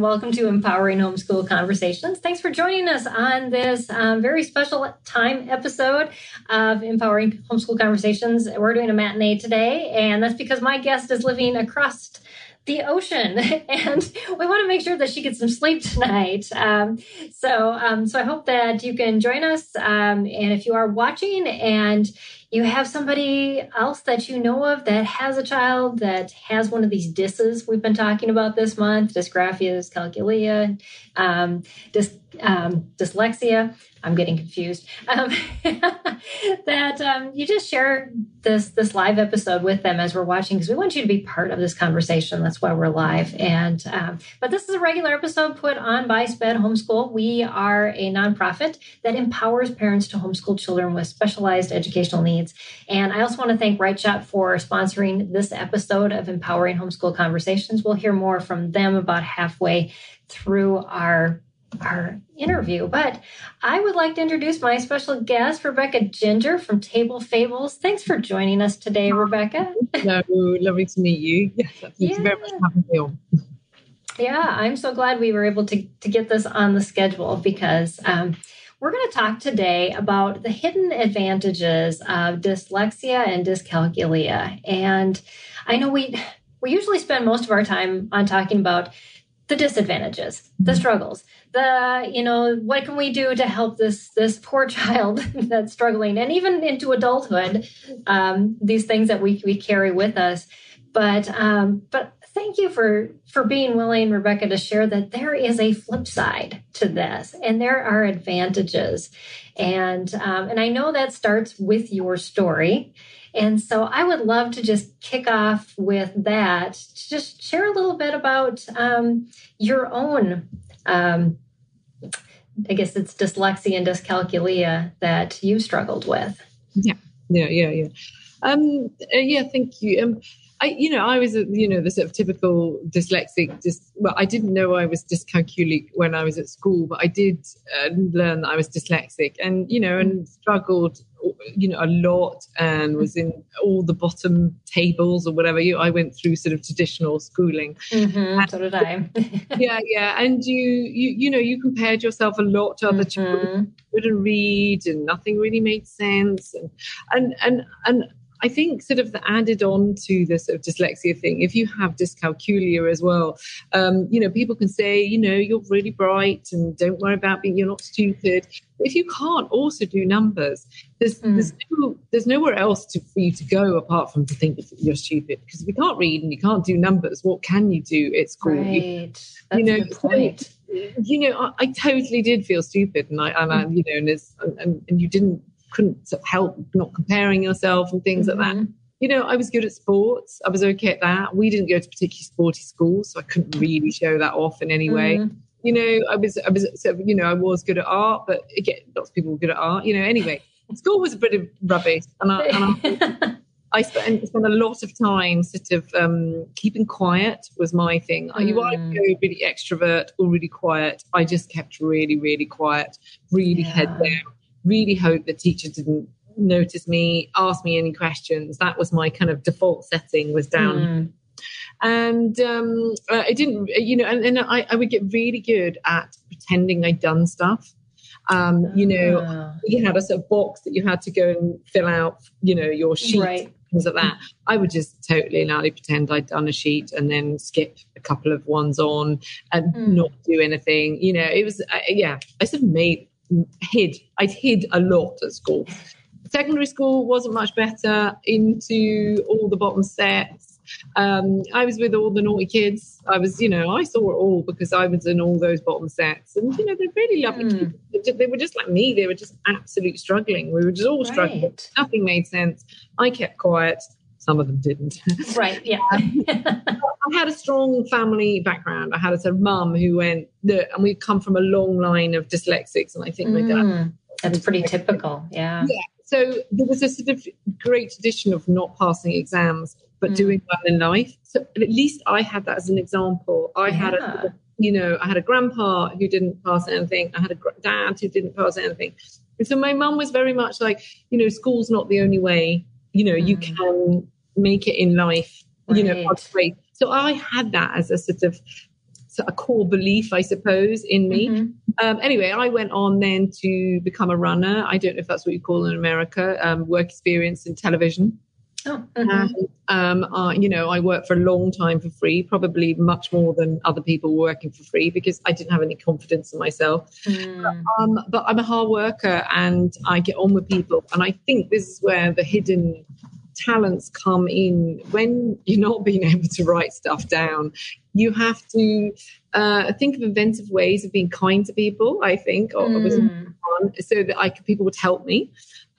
welcome to Empowering Homeschool Conversations. Thanks for joining us on this um, very special time episode of Empowering Homeschool Conversations. We're doing a matinee today, and that's because my guest is living across the ocean, and we want to make sure that she gets some sleep tonight. Um, so, um, so I hope that you can join us. Um, and if you are watching and you have somebody else that you know of that has a child that has one of these DISs we've been talking about this month dysgraphia, dyscalculia, um, dys, um, dyslexia. I'm getting confused. Um, that um, you just share this this live episode with them as we're watching because we want you to be part of this conversation. That's why we're live. And um, but this is a regular episode put on by SPED Homeschool. We are a nonprofit that empowers parents to homeschool children with specialized educational needs. And I also want to thank WriteShop for sponsoring this episode of Empowering Homeschool Conversations. We'll hear more from them about halfway through our our interview. But I would like to introduce my special guest, Rebecca Ginger from Table Fables. Thanks for joining us today, Rebecca. Hello, lovely to meet you. Yes, yeah. very much for having me on. Yeah, I'm so glad we were able to, to get this on the schedule because um, we're going to talk today about the hidden advantages of dyslexia and dyscalculia. And I know we we usually spend most of our time on talking about the disadvantages, the mm-hmm. struggles, the you know what can we do to help this this poor child that's struggling, and even into adulthood, um, these things that we we carry with us. But um, but thank you for for being willing, Rebecca, to share that there is a flip side to this, and there are advantages, and um, and I know that starts with your story. And so I would love to just kick off with that. to Just share a little bit about um, your own, um, I guess it's dyslexia and dyscalculia that you struggled with. Yeah, yeah, yeah, yeah. Um, uh, yeah, thank you. I, you know, I was, you know, the sort of typical dyslexic. Just well, I didn't know I was dyscalculic when I was at school, but I did uh, learn that I was dyslexic, and you know, and struggled, you know, a lot, and was in all the bottom tables or whatever. You, I went through sort of traditional schooling. Mm-hmm, so did I. yeah, yeah, and you, you, you know, you compared yourself a lot to other mm-hmm. children. Couldn't read, and nothing really made sense, and and and and I think sort of the added on to the sort of dyslexia thing, if you have dyscalculia as well, um, you know, people can say, you know, you're really bright and don't worry about being, you're not stupid. If you can't also do numbers, there's mm. there's, no, there's nowhere else to, for you to go apart from to think you're stupid. Because if you can't read and you can't do numbers, what can you do It's school? Right. That's you know, point. You know, I, I, totally did feel stupid, and I, and, I, you know, and, and, and you didn't couldn't sort of help not comparing yourself and things mm-hmm. like that. Mm-hmm. You know, I was good at sports. I was okay at that. We didn't go to particularly sporty schools, so I couldn't really show that off in any way. Mm-hmm. You know, I was, I was, sort of, you know, I was good at art, but again, lots of people were good at art. You know, anyway, school was a bit of rubbish, and I, and I I spent, spent, a lot of time sort of um, keeping quiet was my thing. Mm. You either go really extrovert or really quiet. I just kept really, really quiet, really yeah. head down really hope the teacher didn't notice me, ask me any questions. That was my kind of default setting was down. Mm. And um, uh, I didn't, you know, and, and I, I, would get really good at pretending I'd done stuff. Um, you know, ah. you had a sort of box that you had to go and fill out, you know, your sheet, right. things like that. I would just totally and utterly pretend I'd done a sheet and then skip a couple of ones on and mm. not do anything. You know, it was, uh, yeah, I sort of made hid. I'd hid a lot at school. Secondary school wasn't much better. Into all the bottom sets. Um, I was with all the naughty kids. I was, you know, I saw it all because I was in all those bottom sets, and you know, they're really lovely. Mm. They were just like me. They were just absolutely struggling. We were just all struggling. Nothing made sense. I kept quiet. Some of them didn't. Right. Yeah. I had a strong family background. I had a sort of mum who went, and we come from a long line of dyslexics, and I think my dad. Mm, that's pretty typical. Yeah. Yeah. So there was a sort of great tradition of not passing exams, but mm. doing well in life. So at least I had that as an example. I yeah. had a, you know, I had a grandpa who didn't pass anything. I had a dad who didn't pass anything. And so my mum was very much like, you know, school's not the only way. You know, mm. you can make it in life. Right. You know, so I had that as a sort of a core belief, I suppose, in me. Mm-hmm. Um, anyway, I went on then to become a runner. I don't know if that's what you call in America, um, work experience in television. Oh, mm-hmm. and, um, uh, you know, I worked for a long time for free, probably much more than other people working for free because I didn't have any confidence in myself. Mm. But, um, but I'm a hard worker and I get on with people. And I think this is where the hidden talents come in when you're not being able to write stuff down. You have to uh, think of inventive ways of being kind to people. I think, or, mm. so that I could, people would help me.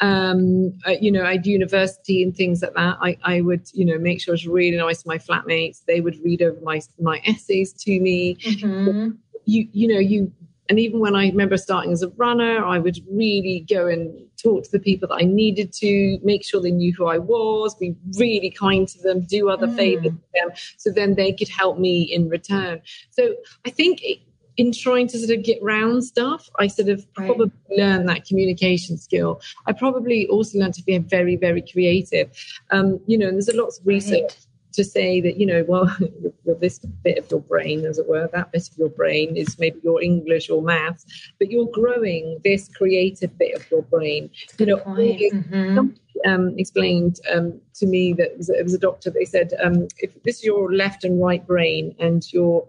Um, uh, you know, at university and things like that, I, I would, you know, make sure I was really nice to my flatmates. They would read over my my essays to me. Mm-hmm. You, you know, you and even when I remember starting as a runner, I would really go and talk to the people that I needed to, make sure they knew who I was, be really kind to them, do other mm. favors for them, so then they could help me in return. So I think it, in trying to sort of get round stuff, I sort of right. probably learned that communication skill. I probably also learned to be very, very creative. Um, you know, and there's a lot of research. Right to say that you know well this bit of your brain as it were that bit of your brain is maybe your english or maths but you're growing this creative bit of your brain you know mm-hmm. um, explained um, to me that it was, it was, a doctor they said um, if this is your left and right brain and your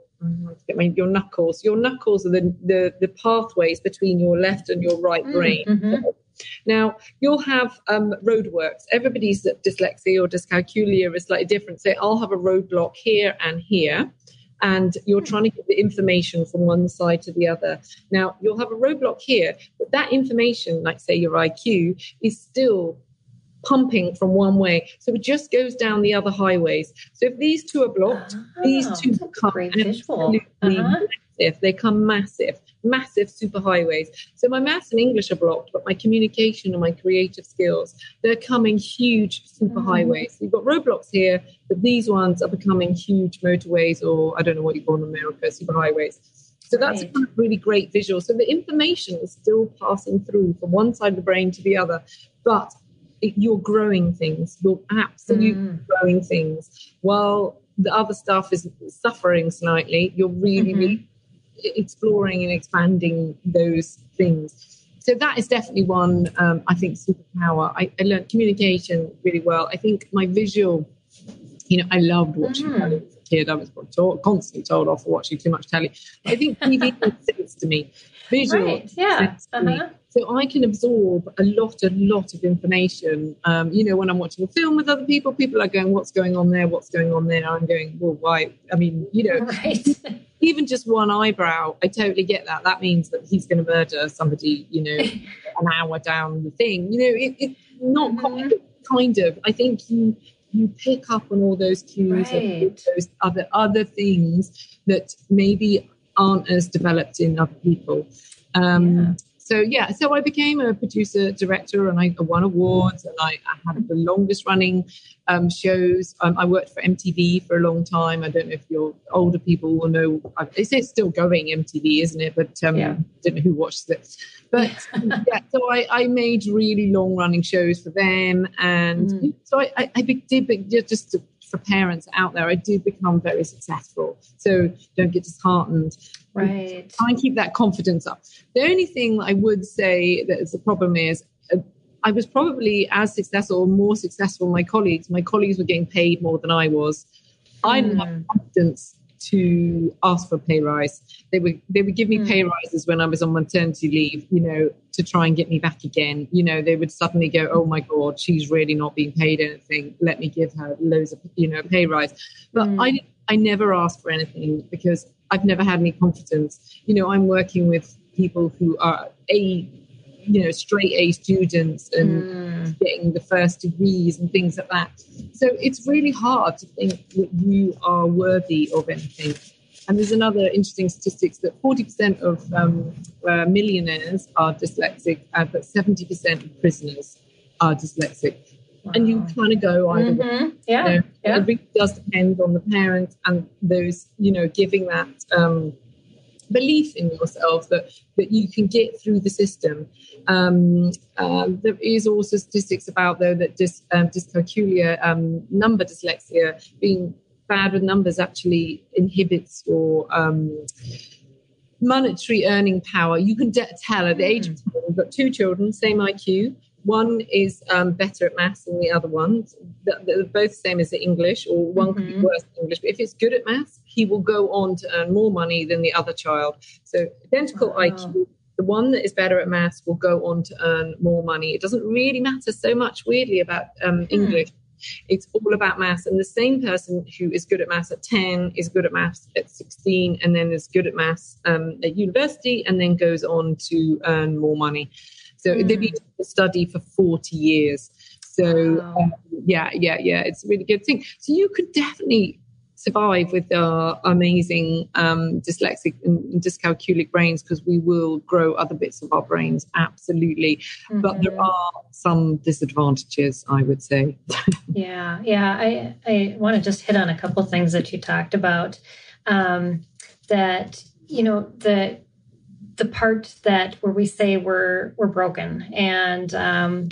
I mean, your knuckles your knuckles are the, the, the pathways between your left and your right mm, brain mm-hmm. Now, you'll have um, roadworks. Everybody's dyslexia or dyscalculia is slightly different. So I'll have a roadblock here and here. And you're hmm. trying to get the information from one side to the other. Now, you'll have a roadblock here, but that information, like say your IQ, is still pumping from one way. So it just goes down the other highways. So if these two are blocked, oh, these two become absolutely uh-huh. Massive. They come massive massive superhighways. So my maths and English are blocked, but my communication and my creative skills, they're coming huge superhighways. Mm-hmm. You've got roadblocks here, but these ones are becoming huge motorways, or I don't know what you call them in America, superhighways. So that's right. a kind of really great visual. So the information is still passing through from one side of the brain to the other, but it, you're growing things. You're absolutely mm. growing things. While the other stuff is suffering slightly, you're really, mm-hmm. really exploring and expanding those things. So that is definitely one, um, I think, superpower. I, I, learned communication really well. I think my visual, you know, I loved watching mm. telly as a kid. I was told, constantly told off for watching too much telly. I think TV makes sense to me. Visual right. yeah. Uh-huh. So I can absorb a lot, a lot of information. Um, you know, when I'm watching a film with other people, people are going, "What's going on there? What's going on there?" I'm going, "Well, why?" I mean, you know, right. even just one eyebrow, I totally get that. That means that he's going to murder somebody, you know, an hour down the thing. You know, it, it not mm-hmm. kind, of, kind of. I think you you pick up on all those cues right. and those other other things that maybe aren't as developed in other people. Um, yeah so yeah, so I became a producer director, and I won awards, and I, I had the longest running um, shows. Um, I worked for MTV for a long time. I don't know if your older people will know. It's, it's still going MTV, isn't it? But um, yeah. I don't know who watches it. But yeah, so I, I, made really long running shows for them, and mm. so I, I, I did just for parents out there, I do become very successful. So don't get disheartened. Right. Try and keep that confidence up. The only thing I would say that is the problem is uh, I was probably as successful or more successful than my colleagues. My colleagues were getting paid more than I was. I didn't have hmm. confidence to ask for a pay rise. They would they would give me mm. pay rises when I was on maternity leave, you know, to try and get me back again. You know, they would suddenly go, "Oh my God, she's really not being paid anything. Let me give her loads of you know pay rise." But mm. I I never asked for anything because I've never had any confidence. You know, I'm working with people who are a you know straight A students and mm. getting the first degrees and things like that. So it's really hard to think that you are worthy of anything. And there's another interesting statistics that 40% of um, uh, millionaires are dyslexic, uh, but 70% of prisoners are dyslexic. Wow. And you kind of go either mm-hmm. way. Yeah. You know? yeah. It really does depend on the parent and those, you know, giving that um, belief in yourself that that you can get through the system. Um, uh, there is also statistics about though that dys, um, dyscalculia, um, number dyslexia, being bad with numbers actually inhibits your um, monetary earning power. You can de- tell at the age of 10, we've got two children, same IQ. One is um, better at maths than the other one. They're both same as the English, or one mm-hmm. could be mm-hmm. worse than English. But if it's good at maths, he will go on to earn more money than the other child. So identical wow. IQ. The one that is better at maths will go on to earn more money. It doesn't really matter so much, weirdly, about um, hmm. English. It's all about maths. And the same person who is good at maths at 10 is good at maths at 16 and then is good at maths um, at university and then goes on to earn more money. So mm. they've been to study for 40 years. So wow. um, yeah, yeah, yeah, it's a really good thing. So you could definitely survive with our amazing um, dyslexic and dyscalculic brains because we will grow other bits of our brains, absolutely. Mm-hmm. But there mm-hmm. are some disadvantages, I would say. yeah, yeah. I, I want to just hit on a couple things that you talked about. Um, that, you know, the the part that where we say we're we're broken and um,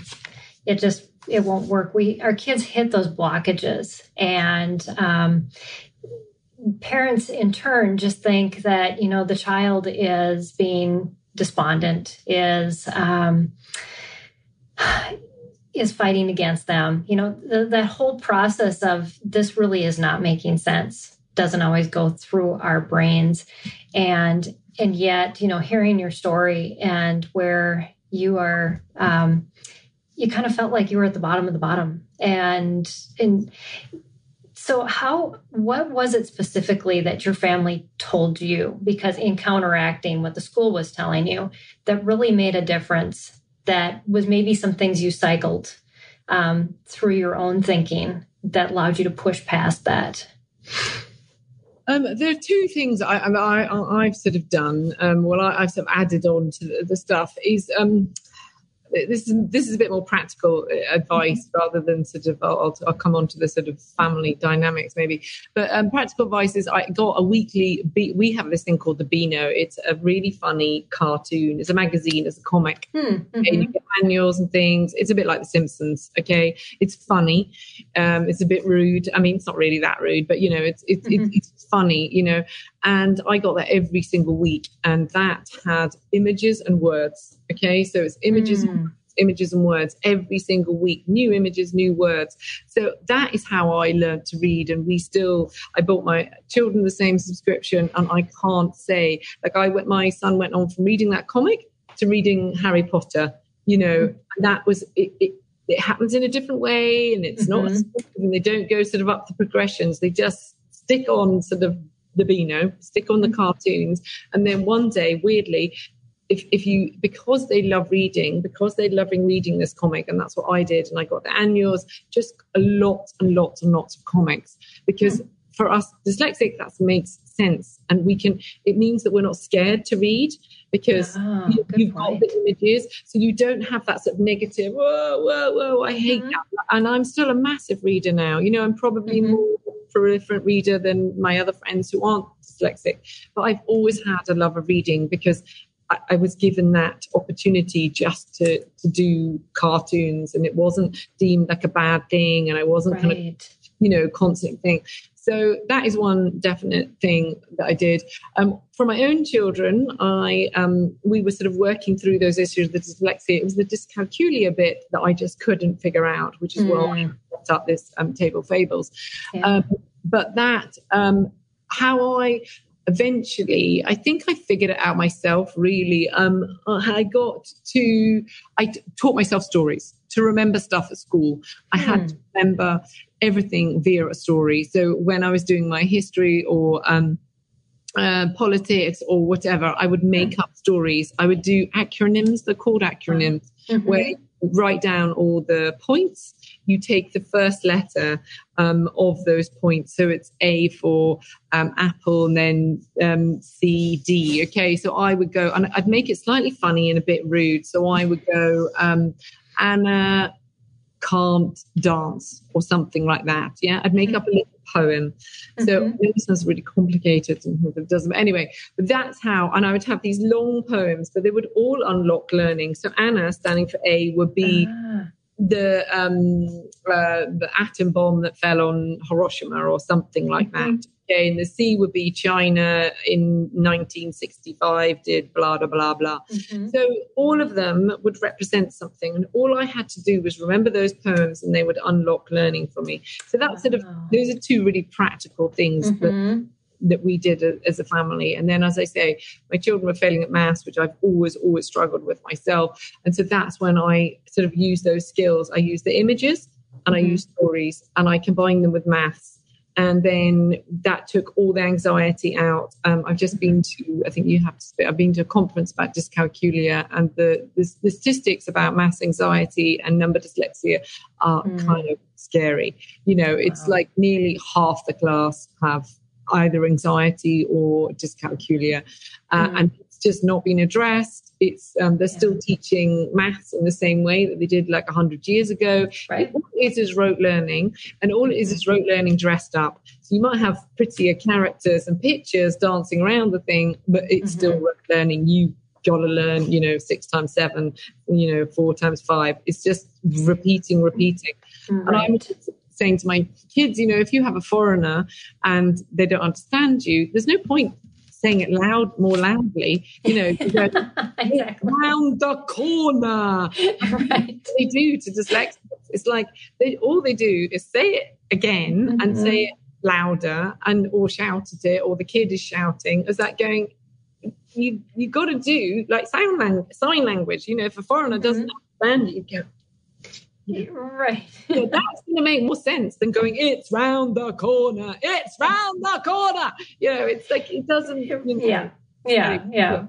it just it won't work. We our kids hit those blockages and um, parents in turn just think that you know the child is being despondent is um, is fighting against them. You know the, that whole process of this really is not making sense doesn't always go through our brains. And and yet you know hearing your story and where you are um, you kind of felt like you were at the bottom of the bottom and and so how what was it specifically that your family told you because in counteracting what the school was telling you that really made a difference that was maybe some things you cycled um, through your own thinking that allowed you to push past that um, there are two things I, I, have sort of done. Um, well, I, have sort of added on to the, the stuff. Is um, this is this is a bit more practical uh, advice mm-hmm. rather than sort of I'll, I'll, come on to the sort of family dynamics maybe. But um, practical advice is I got a weekly we have this thing called the Beano. It's a really funny cartoon. It's a magazine it's a comic. Mm-hmm. okay, you get manuals and things. It's a bit like The Simpsons okay? It's funny. Um, it's a bit rude. I mean it's not really that rude but you know it's it's, mm-hmm. it's, it's funny you know and I got that every single week and that had images and words Okay, so it's images. Mm. Images and words every single week, new images, new words. So that is how I learned to read. And we still, I bought my children the same subscription, and I can't say, like, I went, my son went on from reading that comic to reading Harry Potter, you know, mm. and that was, it, it it happens in a different way and it's mm-hmm. not and they don't go sort of up the progressions they just stick on sort of the Beano, stick on the mm-hmm. cartoons, and then one day, weirdly, if, if you because they love reading because they're loving reading this comic and that's what i did and i got the annuals just a lot and lots and lots of comics because mm. for us dyslexic that makes sense and we can it means that we're not scared to read because oh, you, have got the images so you don't have that sort of negative whoa whoa whoa i hate mm-hmm. that and i'm still a massive reader now you know i'm probably mm-hmm. more proliferant reader than my other friends who aren't dyslexic but i've always had a love of reading because I, was given that opportunity just to to do cartoons, and it wasn't deemed like a bad thing, and I wasn't right. kind of you know constant thing. So that is one definite thing that I did. Um, for my own children, I um, we were sort of working through those issues of the dyslexia. It was the dyscalculia bit that I just couldn't figure out, which is mm. why I set up this um, table fables. Yeah. Um, but that um, how I eventually i think i figured it out myself really um, i got to i t- taught myself stories to remember stuff at school i mm. had to hmm. remember everything via a story so when i was doing my history or um, uh, politics or whatever i would make mm. up stories i would do acronyms they're called acronyms mm-hmm. where you write down all the points you take the first letter um, of those points. So it's A for um, Apple and then um, C, D. Okay, so I would go, and I'd make it slightly funny and a bit rude. So I would go, um, Anna can't dance or something like that. Yeah, I'd make up a little poem. So mm-hmm. this sounds really complicated and it doesn't. Anyway, but that's how. And I would have these long poems, but they would all unlock learning. So Anna, standing for A, would be. Ah the um, uh, the atom bomb that fell on Hiroshima or something like mm-hmm. that. And the C would be China in 1965 did blah blah blah blah. Mm-hmm. So all of them would represent something, and all I had to do was remember those poems, and they would unlock learning for me. So that's wow. sort of those are two really practical things mm-hmm. that that we did as a family. And then, as I say, my children were failing at maths, which I've always, always struggled with myself. And so that's when I sort of use those skills. I use the images and I mm-hmm. use stories and I combine them with maths. And then that took all the anxiety out. Um, I've just been to, I think you have to speak, I've been to a conference about dyscalculia and the, the, the statistics about maths anxiety and number dyslexia are mm. kind of scary. You know, it's wow. like nearly half the class have either anxiety or dyscalculia, uh, mm. and just not been addressed. It's um, they're yeah. still teaching maths in the same way that they did like hundred years ago. Right. All it is is rote learning, and all it is is rote learning dressed up. So you might have prettier characters and pictures dancing around the thing, but it's mm-hmm. still rote learning. You got to learn, you know, six times seven, you know, four times five. It's just repeating, repeating. Right. And I'm saying to my kids, you know, if you have a foreigner and they don't understand you, there's no point saying it loud, more loudly. You know, go, exactly. round the corner. right. They do to dyslexics. It's like they, all they do is say it again mm-hmm. and say it louder and or shout at it, or the kid is shouting. Is that going? You you got to do like sign language, sign language. You know, if a foreigner doesn't mm-hmm. understand you, you go Right. yeah, that's going to make more sense than going, it's round the corner, it's round the corner. You know, it's like, it doesn't. You know, yeah. Yeah, yeah.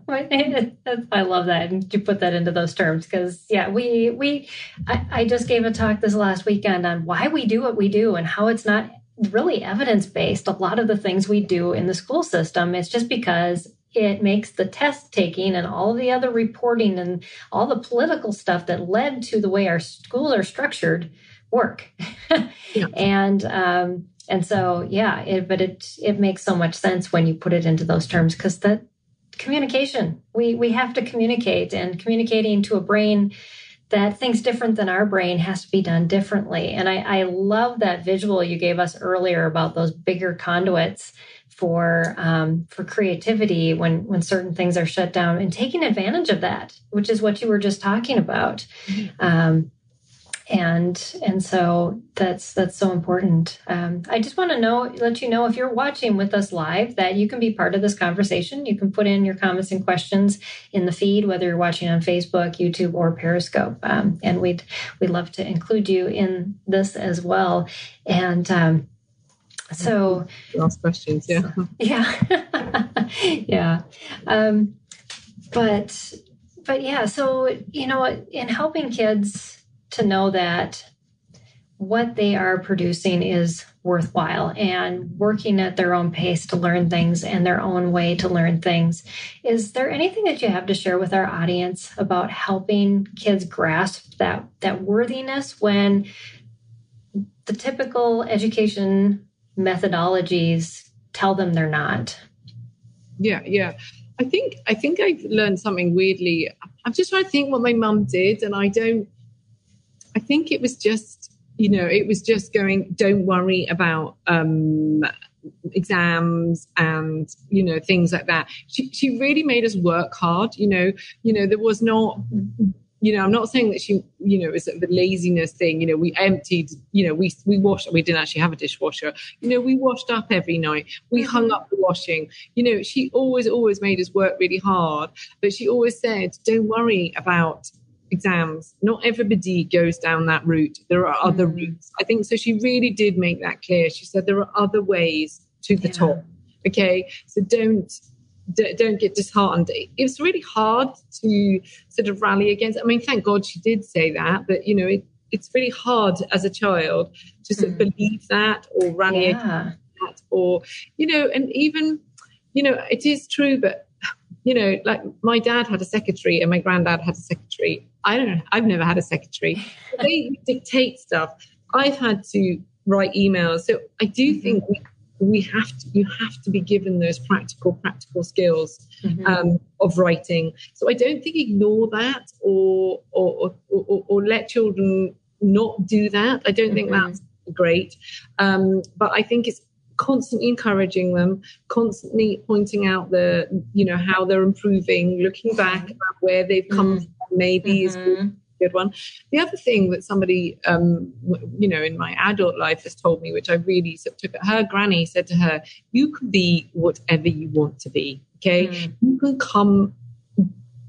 I love that. And you put that into those terms because, yeah, we, we, I, I just gave a talk this last weekend on why we do what we do and how it's not really evidence based. A lot of the things we do in the school system, it's just because it makes the test taking and all the other reporting and all the political stuff that led to the way our schools are structured work. yeah. And um, and so yeah, it, but it it makes so much sense when you put it into those terms because that communication we we have to communicate and communicating to a brain that thinks different than our brain has to be done differently. And I, I love that visual you gave us earlier about those bigger conduits for um, for creativity when when certain things are shut down and taking advantage of that, which is what you were just talking about. Mm-hmm. Um, and and so that's that's so important. Um, I just want to know, let you know if you're watching with us live that you can be part of this conversation. You can put in your comments and questions in the feed, whether you're watching on Facebook, YouTube, or Periscope, um, and we'd we'd love to include you in this as well. And um, so last questions, yeah. Yeah. yeah. Um, but but yeah, so you know, in helping kids to know that what they are producing is worthwhile and working at their own pace to learn things and their own way to learn things. Is there anything that you have to share with our audience about helping kids grasp that that worthiness when the typical education methodologies tell them they're not. Yeah, yeah. I think I think I've learned something weirdly. I'm just trying to think what my mum did, and I don't. I think it was just, you know, it was just going. Don't worry about um, exams and you know things like that. She she really made us work hard. You know, you know there was not you know, I'm not saying that she, you know, it's a laziness thing. You know, we emptied, you know, we we washed. We didn't actually have a dishwasher. You know, we washed up every night. We mm-hmm. hung up the washing. You know, she always, always made us work really hard. But she always said, "Don't worry about exams. Not everybody goes down that route. There are other mm-hmm. routes." I think so. She really did make that clear. She said there are other ways to the yeah. top. Okay, so don't don't get disheartened. It was really hard to sort of rally against. I mean, thank God she did say that, but you know, it, it's really hard as a child to sort of mm. believe that or rally yeah. against that, or you know, and even you know, it is true, but you know, like my dad had a secretary and my granddad had a secretary. I don't know. I've never had a secretary. they dictate stuff. I've had to write emails. So I do mm-hmm. think we we have to you have to be given those practical practical skills mm-hmm. um, of writing so i don't think ignore that or or, or or, or let children not do that. I don't mm-hmm. think that's great. Um, but I think it's constantly encouraging them, constantly pointing out the, you know, how they're improving, looking back at where they've come mm-hmm. from, maybe mm-hmm. is good one. The other thing that somebody, um, you know, in my adult life has told me, which I really sort of took it, her granny said to her, you can be whatever you want to be. Okay. Mm. You can come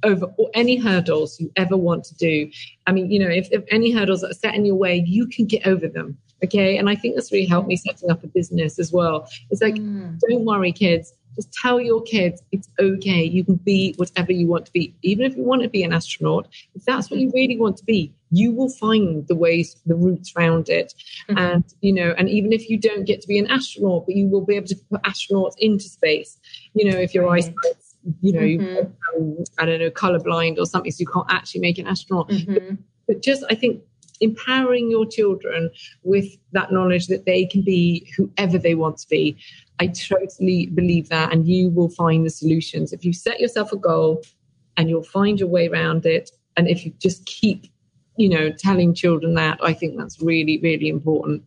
over any hurdles you ever want to do. I mean, you know, if, if any hurdles are set in your way, you can get over them. Okay. And I think that's really helped me setting up a business as well. It's like, mm. don't worry, kids. Just tell your kids it's okay. You can be whatever you want to be. Even if you want to be an astronaut, if that's what you really want to be, you will find the ways, the routes around it. Mm-hmm. And, you know, and even if you don't get to be an astronaut, but you will be able to put astronauts into space, you know, if your right. eyesight's, you know, mm-hmm. um, I don't know, colorblind or something, so you can't actually make an astronaut. Mm-hmm. But, but just, I think empowering your children with that knowledge that they can be whoever they want to be. I totally believe that, and you will find the solutions. If you set yourself a goal and you'll find your way around it, and if you just keep, you know, telling children that, I think that's really, really important.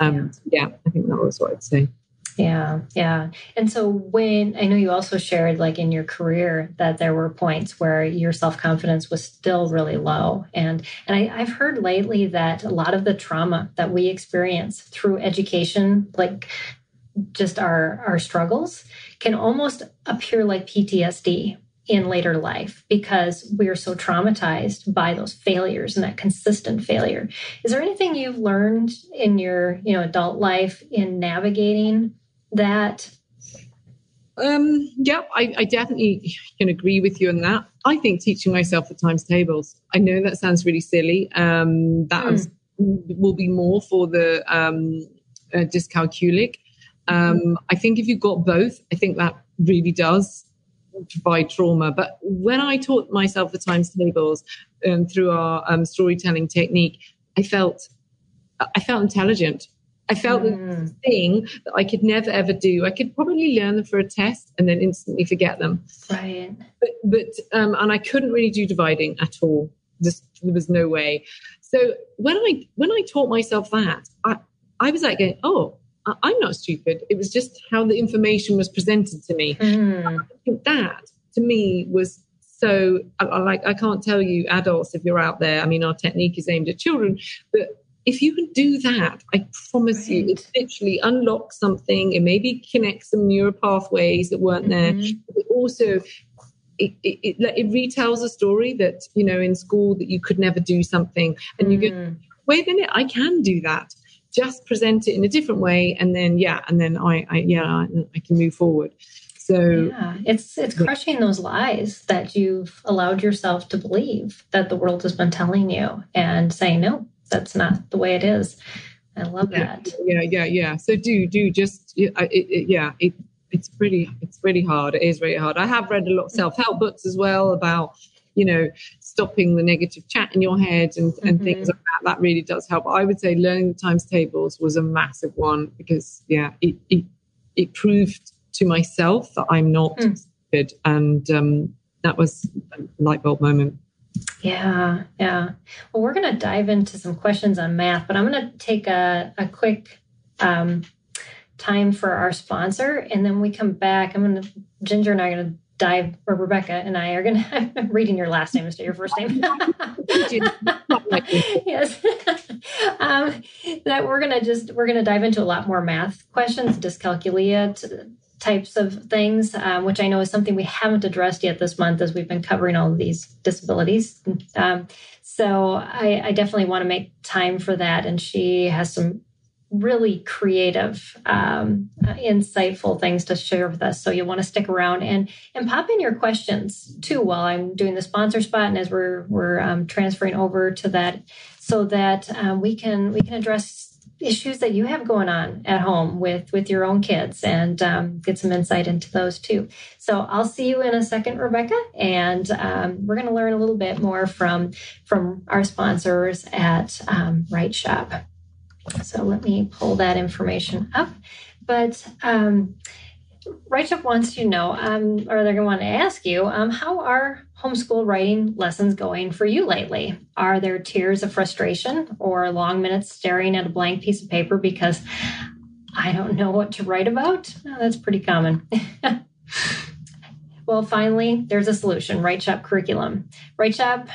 Um, yeah. yeah, I think that was what I'd say. Yeah, yeah. And so when I know you also shared like in your career that there were points where your self-confidence was still really low. And and I, I've heard lately that a lot of the trauma that we experience through education, like just our our struggles, can almost appear like PTSD in later life because we're so traumatized by those failures and that consistent failure. Is there anything you've learned in your, you know, adult life in navigating that? Um, yeah, I, I, definitely can agree with you on that. I think teaching myself the times tables. I know that sounds really silly. Um, that mm. will be more for the um, uh, dyscalculic. Um, I think if you've got both, I think that really does provide trauma. But when I taught myself the times tables um, through our um, storytelling technique, I felt I felt intelligent. I felt mm. thing that I could never ever do. I could probably learn them for a test and then instantly forget them. Right. But, but um, and I couldn't really do dividing at all. Just there was no way. So when I when I taught myself that, I I was like, going, oh, I'm not stupid. It was just how the information was presented to me. Mm. I think that to me was so like I can't tell you adults if you're out there. I mean, our technique is aimed at children, but if you can do that, I promise right. you, it literally unlocks something. It maybe connects some neural pathways that weren't mm-hmm. there. It also it, it, it, it, retells a story that you know in school that you could never do something, and mm. you go, mm. wait a minute, I can do that. Just present it in a different way, and then yeah, and then I, I yeah, I, I can move forward. So yeah, it's it's crushing those lies that you've allowed yourself to believe that the world has been telling you, and saying no, that's not the way it is. I love yeah, that. Yeah, yeah, yeah. So do do just it, it, yeah. It, it's pretty it's really hard. It is really hard. I have read a lot of self help books as well about you know stopping the negative chat in your head and, and mm-hmm. things like that. That really does help. I would say learning the times tables was a massive one because yeah, it it, it proved to myself that I'm not mm. good, and um, that was a light bulb moment. Yeah, yeah. Well, we're going to dive into some questions on math, but I'm going to take a, a quick um, time for our sponsor, and then we come back. I'm going to, Ginger and I are going to dive, or Rebecca and I are going to, I'm reading your last name instead of your first name. yes. um, that we're going to just, we're going to dive into a lot more math questions, dyscalculia, to, types of things, um, which I know is something we haven't addressed yet this month as we've been covering all of these disabilities. Um, so I, I, definitely want to make time for that. And she has some really creative, um, uh, insightful things to share with us. So you'll want to stick around and and pop in your questions too while I'm doing the sponsor spot and as we're we're um, transferring over to that, so that um, we can we can address issues that you have going on at home with with your own kids and um, get some insight into those too. So i'll see you in a second rebecca and um, we're going to learn a little bit more from from our sponsors at um, WriteShop. So let me pull that information up. But um, Shop wants to know, um, or they're going to want to ask you, um, how are homeschool writing lessons going for you lately? Are there tears of frustration or long minutes staring at a blank piece of paper because I don't know what to write about? That's pretty common. well, finally, there's a solution WriteShop curriculum. WriteShop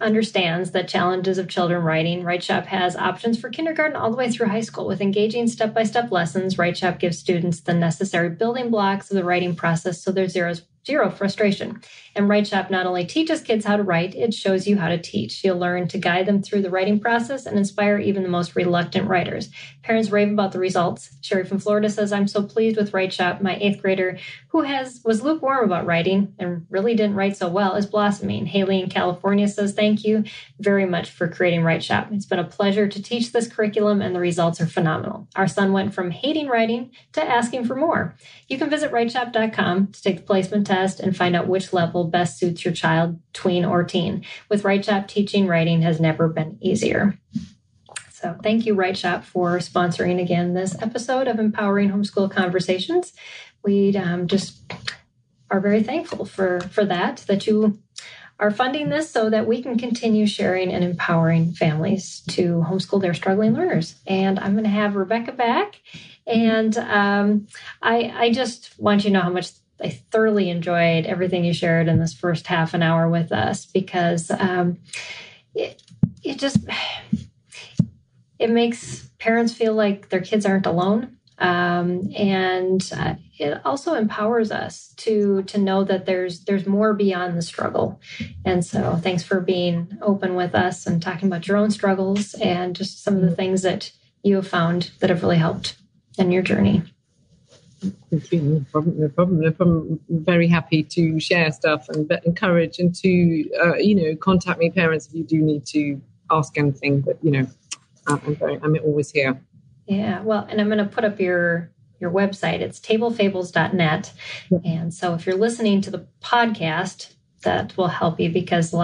understands the challenges of children writing. WriteShop has options for kindergarten all the way through high school. With engaging step by step lessons, WriteShop gives students the necessary building blocks of the writing process so there's zero zero frustration. And WriteShop not only teaches kids how to write, it shows you how to teach. You'll learn to guide them through the writing process and inspire even the most reluctant writers. Parents rave about the results. Sherry from Florida says, I'm so pleased with WriteShop. My eighth grader, who has was lukewarm about writing and really didn't write so well, is blossoming. Haley in California says, Thank you very much for creating WriteShop. It's been a pleasure to teach this curriculum, and the results are phenomenal. Our son went from hating writing to asking for more. You can visit WriteShop.com to take the placement test and find out which level best suits your child, tween or teen. With WriteShop, teaching writing has never been easier. So thank you, WriteShop, for sponsoring again this episode of Empowering Homeschool Conversations. We um, just are very thankful for for that that you are funding this so that we can continue sharing and empowering families to homeschool their struggling learners. And I'm going to have Rebecca back. And um, I, I just want you to know how much I thoroughly enjoyed everything you shared in this first half an hour with us because um, it, it just it makes parents feel like their kids aren't alone um, and uh, it also empowers us to to know that there's there's more beyond the struggle and so thanks for being open with us and talking about your own struggles and just some of the things that you have found that have really helped in your journey no problem, no problem, no problem. I'm very happy to share stuff and encourage and to, uh, you know, contact me, parents, if you do need to ask anything. But you know, I'm very, I'm always here. Yeah, well, and I'm going to put up your your website. It's tablefables.net, and so if you're listening to the podcast, that will help you because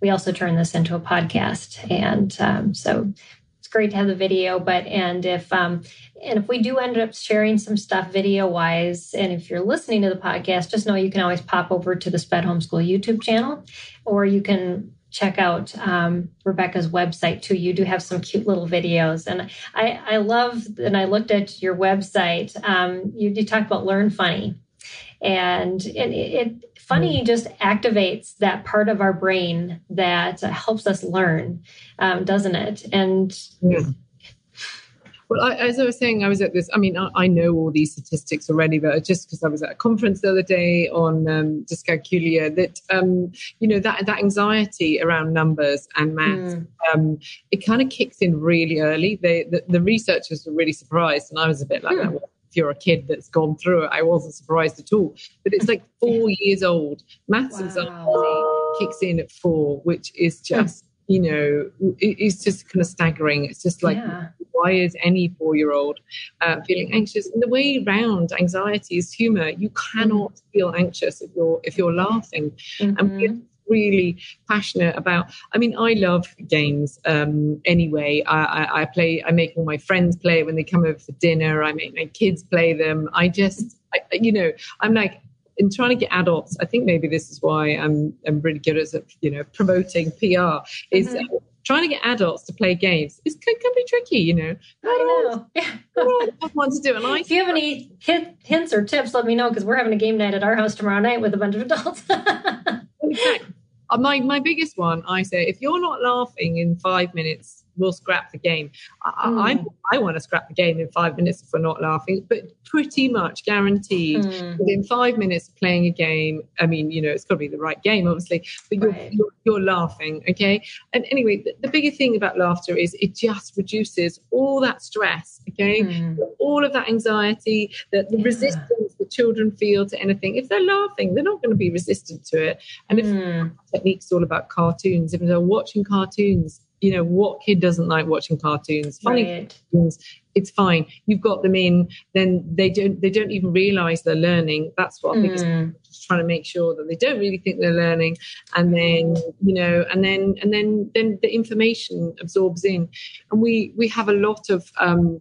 we also turn this into a podcast, and um, so it's great to have the video. But and if um, and if we do end up sharing some stuff video wise, and if you're listening to the podcast, just know you can always pop over to the Sped Homeschool YouTube channel, or you can check out um, Rebecca's website too. You do have some cute little videos, and I, I love. And I looked at your website. Um, you, you talked about Learn Funny, and it, it funny mm. just activates that part of our brain that helps us learn, um, doesn't it? And yeah. Well, I, as I was saying, I was at this. I mean, I, I know all these statistics already, but just because I was at a conference the other day on um, dyscalculia, that um, you know that that anxiety around numbers and maths, mm. um, it kind of kicks in really early. They, the, the researchers were really surprised, and I was a bit like, mm. if you're a kid that's gone through it, I wasn't surprised at all. But it's like four years old. Maths wow. anxiety kicks in at four, which is hmm. just you know, it's just kind of staggering. It's just like, yeah. why is any four year old uh, feeling anxious? And the way around anxiety is humor. You cannot mm. feel anxious if you're if you're laughing. Mm-hmm. And we're really passionate about. I mean, I love games um, anyway. I, I, I, play. I make all my friends play when they come over for dinner. I make my kids play them. I just, I, you know, I'm like in trying to get adults, I think maybe this is why I'm I'm really good at you know promoting PR is. Mm-hmm. trying to get adults to play games is can, can be tricky, you know. I know. Yeah. want to do it. if you have any hint, hints or tips, let me know because we're having a game night at our house tomorrow night with a bunch of adults. Uh, my my biggest one, I say, if you're not laughing in five minutes, we'll scrap the game. I, mm. I, I want to scrap the game in five minutes if we're not laughing, but pretty much guaranteed mm. within five minutes of playing a game. I mean, you know, it's got to be the right game, obviously, but you're, right. you're, you're, laughing, okay? And anyway, the, the, bigger thing about laughter is it just reduces all that stress, okay? Mm. All of that anxiety, the, the yeah. resistance the children feel to anything. If they're laughing, they're not going to be resistant to it. And if mm. technique's all about cartoons, if they're watching cartoons, you know what kid doesn't like watching cartoons funny right. cartoons it's fine you've got them in then they don't they don't even realize they're learning that's what i think mm. is just trying to make sure that they don't really think they're learning and then you know and then and then then the information absorbs in and we we have a lot of um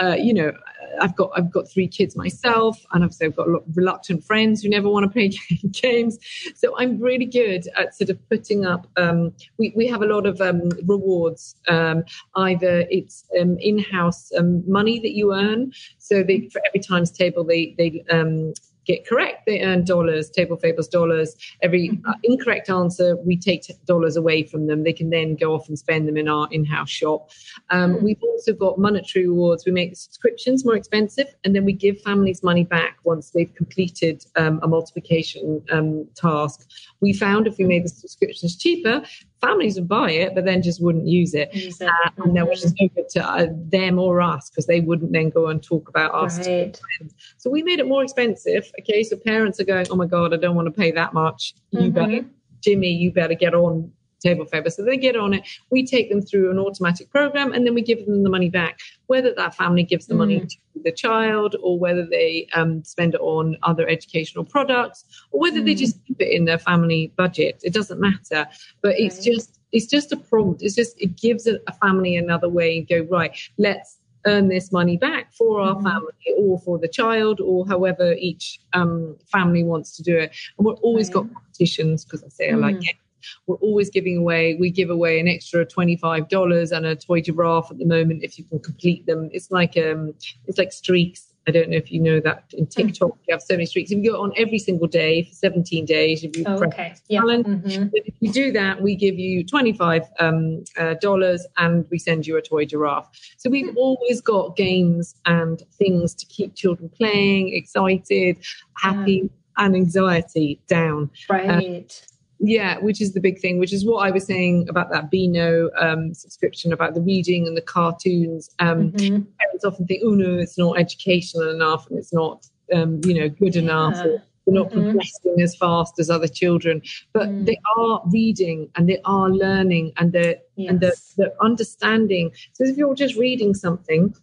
uh, you know I've got I've got three kids myself, and obviously I've got a lot of reluctant friends who never want to play games. So I'm really good at sort of putting up. Um, we we have a lot of um, rewards. Um, either it's um, in-house um, money that you earn, so they, for every times table they they um, get correct, they earn dollars, Table Fables dollars. Every mm-hmm. uh, incorrect answer, we take dollars away from them. They can then go off and spend them in our in house shop. Um, mm-hmm. We've also got monetary rewards. We make the subscriptions more expensive, and then we give families money back once they've completed um, a multiplication um, task. We found if we made the subscriptions cheaper, families would buy it, but then just wouldn't use it. Use it. Uh, mm-hmm. And which is no good to uh, them or us because they wouldn't then go and talk about us. Right. So we made it more expensive. Okay, so parents are going, oh my God, I don't want to pay that much. You mm-hmm. better, Jimmy, you better get on Table Fables. So they get on it. We take them through an automatic program and then we give them the money back. Whether that family gives the mm. money to the child or whether they um, spend it on other educational products or whether mm. they just keep it in their family budget, it doesn't matter. But right. it's just it's just a prompt. It's just it gives a, a family another way and go right. Let's earn this money back for our mm-hmm. family or for the child or however each um, family wants to do it. And we've always right. got competitions because I say mm. I like mm. We're always giving away, we give away an extra $25 and a toy giraffe at the moment if you can complete them. It's like um it's like streaks. I don't know if you know that in hmm. TikTok mm. you have so many streaks. If you go on every single day for 17 days, if you oh, okay. yeah. mm-hmm. if you do that, we give you 25 um, uh, dollars and we send you a toy giraffe. So we've mm. always got games and things to keep children playing, excited, happy, yeah. and anxiety down. Right. Um, yeah, which is the big thing, which is what I was saying about that Beano um, subscription, about the reading and the cartoons. Um, mm-hmm. Parents often think, oh no, it's not educational enough and it's not, um, you know, good enough. Yeah. They're not mm-hmm. progressing as fast as other children, but mm. they are reading and they are learning and they're yes. and they're, they're, understanding. So if you're just reading something,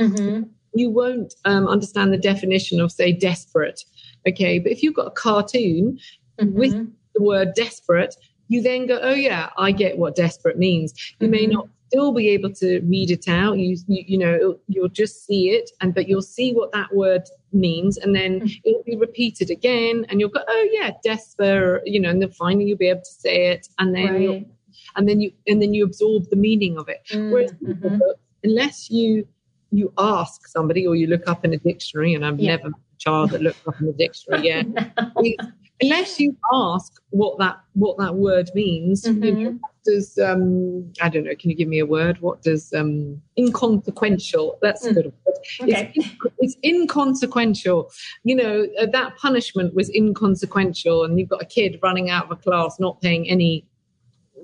mm-hmm. you won't um, understand the definition of, say, desperate. Okay, but if you've got a cartoon with mm-hmm the word desperate, you then go, oh yeah, I get what desperate means. You mm-hmm. may not still be able to read it out. You, you, you know, you'll just see it, and but you'll see what that word means, and then mm-hmm. it'll be repeated again, and you'll go, oh yeah, desperate, you know, and then finally you'll be able to say it, and then right. you'll, and then you and then you absorb the meaning of it. Mm-hmm. Whereas unless you you ask somebody or you look up in a dictionary, and I've yeah. never a child that looked up in the dictionary yet. no unless you ask what that what that word means mm-hmm. you know, does um i don't know can you give me a word what does um inconsequential that's mm. a good word okay. it's, it's, inconsequential you know uh, that punishment was inconsequential and you've got a kid running out of a class not paying any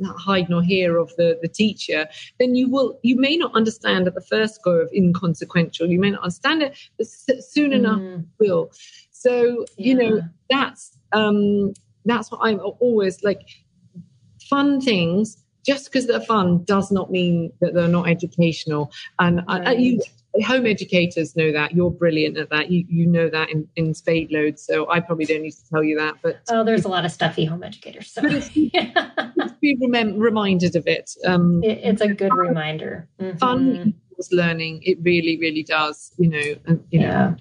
not hide nor hear of the, the teacher, then you will you may not understand at the first go of inconsequential. You may not understand it, but soon mm. enough you will. So yeah. you know that's um, that's what I'm always like. Fun things, just because they're fun, does not mean that they're not educational. And right. I, you, home educators know that. You're brilliant at that. You you know that in, in spade loads. So I probably don't need to tell you that. But oh, there's a lot of stuffy home educators. So yeah. be remem- reminded of it. Um, it it's a good reminder. Mm-hmm. Fun learning. It really, really does. You know. And, you yeah. know.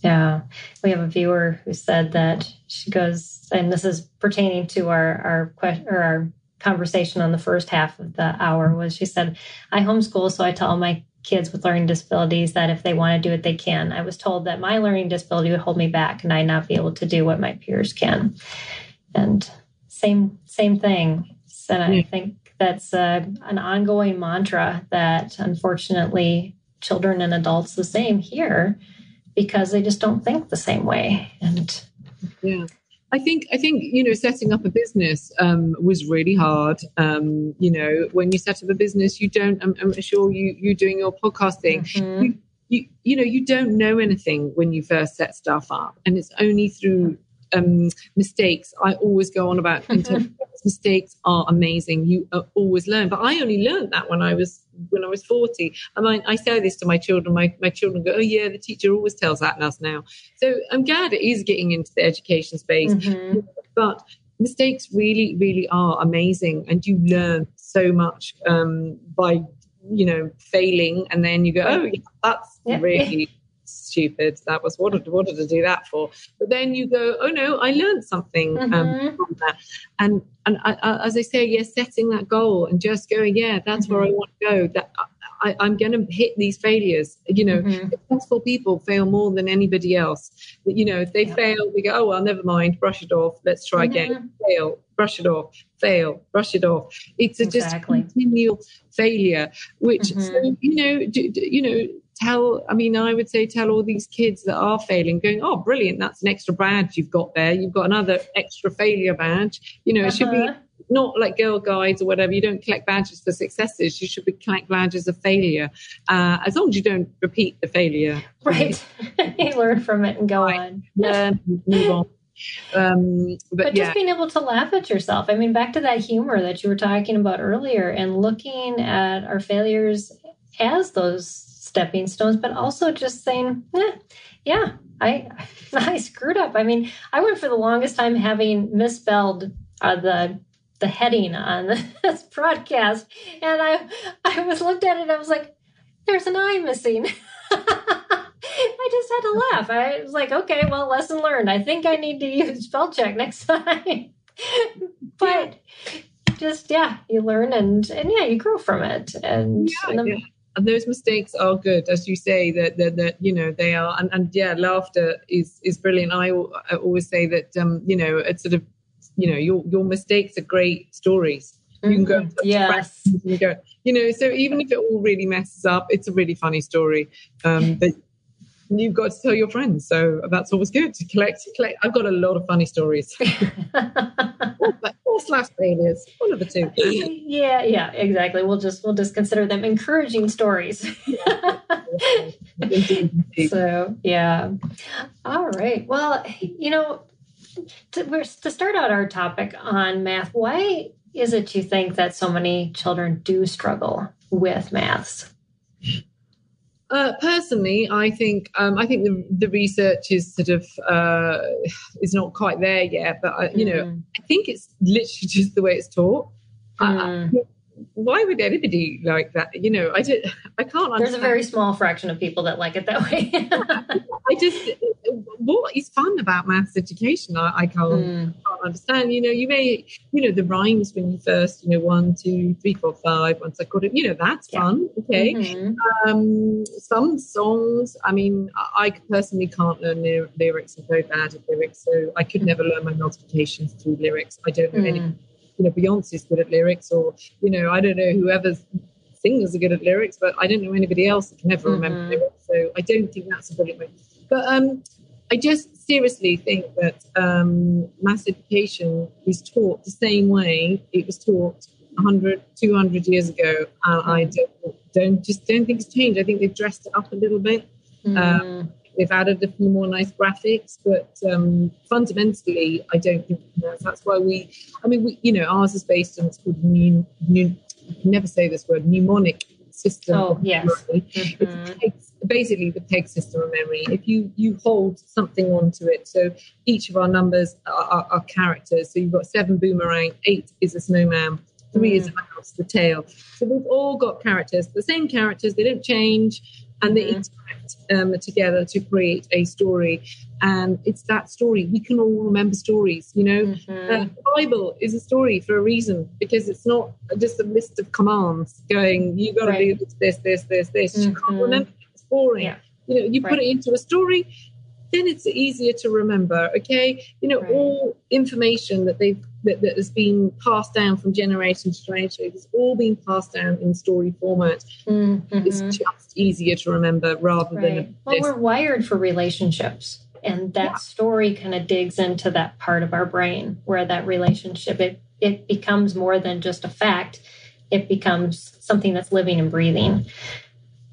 Yeah, we have a viewer who said that she goes, and this is pertaining to our our question or our conversation on the first half of the hour. Was she said, "I homeschool, so I tell my kids with learning disabilities that if they want to do it, they can. I was told that my learning disability would hold me back, and I not be able to do what my peers can." And same same thing. And I think that's uh, an ongoing mantra that unfortunately children and adults the same here because they just don't think the same way. And yeah. I think I think you know setting up a business um, was really hard. Um, you know, when you set up a business, you don't. I'm, I'm sure you—you're doing your podcasting. Mm-hmm. You, you you know you don't know anything when you first set stuff up, and it's only through um, mistakes. I always go on about mistakes are amazing. You always learn, but I only learned that when I was when I was 40. I mean, I say this to my children. My, my children go, oh, yeah, the teacher always tells that us now. So I'm glad it is getting into the education space. Mm-hmm. But mistakes really, really are amazing. And you learn so much um, by, you know, failing. And then you go, oh, yeah, that's yeah. really stupid. That was what did, what did I do that for? But then you go, oh no, I learned something um, Mhm. from that. And and I, I, as I say, yes, setting that goal and just going, yeah, that's where I want to go. That I, I'm going to hit these failures. You know, Mhm. successful people fail more than anybody else. You know, if they fail, we go, oh well, never mind, brush it off. Let's try again. Mhm. Fail, brush it off. Fail, brush it off. It's a Exactly. just continual failure. Which so Mhm. you know, do, do- you know. Tell, I mean, I would say tell all these kids that are failing, going, oh, brilliant, that's an extra badge you've got there. You've got another extra failure badge. You know, it should be Uh-huh. not like girl guides or whatever. You don't collect badges for successes. You should be collect badges of failure. Uh, as long as you don't repeat the failure. Right. you learn from it and go Right. on. Learn, move on. Um, but, But yeah, just being able to laugh at yourself. I mean, back to that humor that you were talking about earlier and looking at our failures as those stepping stones, but also just saying, eh, yeah, I I screwed up. I mean, I went for the longest time having misspelled uh, the the heading on this broadcast, and I I was looked at it and I was like, there's an eye missing. Just had to laugh. I was like, okay, well, lesson learned. I think I need to use spell check next time. but just yeah, you learn and and yeah, you grow from it. And, Yeah, and yeah. and those mistakes are good, as you say. That that, that you know they are, and, and yeah, laughter is is brilliant. I, I always say that um, you know it's sort of you know your your mistakes are great stories. You can go Mhm. touch yes. you go, you know. So even if it all really messes up, it's a really funny story um, that you've got to tell your friends. So that's always good to collect. collect. I've got a lot of funny stories, or, or slash failures, one of the two. yeah, yeah, exactly. We'll just we'll just consider them encouraging stories. So yeah all right well you know to, we're, to start out our topic on math why is it you think that so many children do struggle with maths Uh, personally, I think um, I think the the research is sort of uh, is not quite there yet. But I, you know, Mm, I think it's literally just the way it's taught. I- mm. Why would anybody like that? You know, I don't. I can't. there's a very small fraction of people that like it that way I just. What is fun about maths education? I, I can't, Mm, can't understand. You know, you may, you know, the rhymes when you first, you know, one, two, three, four, five. Once I got it, you know, that's Yeah. fun. Okay. mhm. um, some songs. I mean, I, I personally can't learn ly- lyrics. I'm very bad at lyrics, so I could never learn my multiplications through lyrics. I don't know any. You know, Beyonce's good at lyrics, or you know, I don't know whoever's singers are good at lyrics, but I don't know anybody else that can ever remember Mhm. lyrics. So I don't think that's a brilliant way. But um, I just seriously think that um, maths education is taught the same way it was taught 100, 200 years ago. And I don't, don't just don't think it's changed. I think they've dressed it up a little bit. mm, They've added a few more nice graphics, but um, fundamentally, I don't think that's why we. I mean, we, you know, ours is based on it's called new, new. I can never say this word. Mnemonic system. Oh, yes. mhm. It's basically the peg system of memory. If you you hold something onto it, so each of our numbers are, are, are characters. So you've got seven boomerang, eight is a snowman, three is a mouse, the tail. So we've all got characters, the same characters. They don't change, and they interact um, together to create a story. And it's that story. We can all remember stories, you know. Mhm. Uh, the Bible is a story for a reason because it's not just a list of commands going, you got to Right. do this, this, this, this, this. You can't Mhm. remember. It's boring. Yeah. You know, you put it into a story, then it's easier to remember. Okay, you know, Right. all information that they've that, that has been passed down from generation to generation, has all been passed down in story format. Mhm. It's just easier to remember rather Right. than Well, this. we're wired for relationships, and that Yeah. story kind of digs into that part of our brain where that relationship it it becomes more than just a fact. It becomes something that's living and breathing.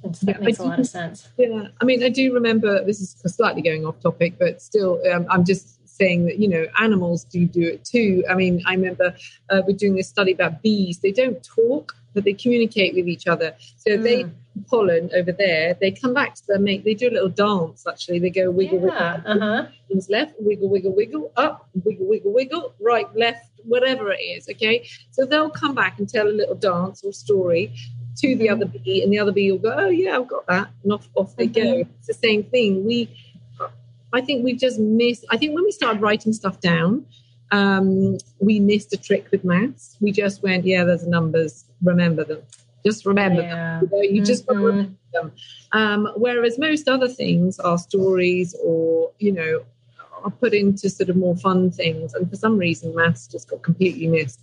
And so that Yeah, I makes a lot of sense. Yeah, I mean, I do remember this is slightly going off topic, but still, um, I'm just saying that you know animals do do it too. I mean, I remember uh, we're doing this study about bees. They don't talk, but they communicate with each other. So they Mm. pollen over there. They come back to their mate. They do a little dance. Actually, they go wiggle, Yeah. wiggle, Uh huh. Arms left, wiggle, wiggle, wiggle, up, wiggle, wiggle, wiggle, right, left, whatever it is. Okay, so they'll come back and tell a little dance or story. To the other bee, and the other bee will go, "Oh yeah, I've got that," and off off they mm-hmm. go. It's the same thing. We, I think we've just missed. I think when we started writing stuff down, um, we missed a trick with maths. We just went, "Yeah, there's numbers. Remember them. Just remember yeah. them. You, know, you mm-hmm. just remember them." Um, whereas most other things are stories, or you know, are put into sort of more fun things, and for some reason, maths just got completely missed.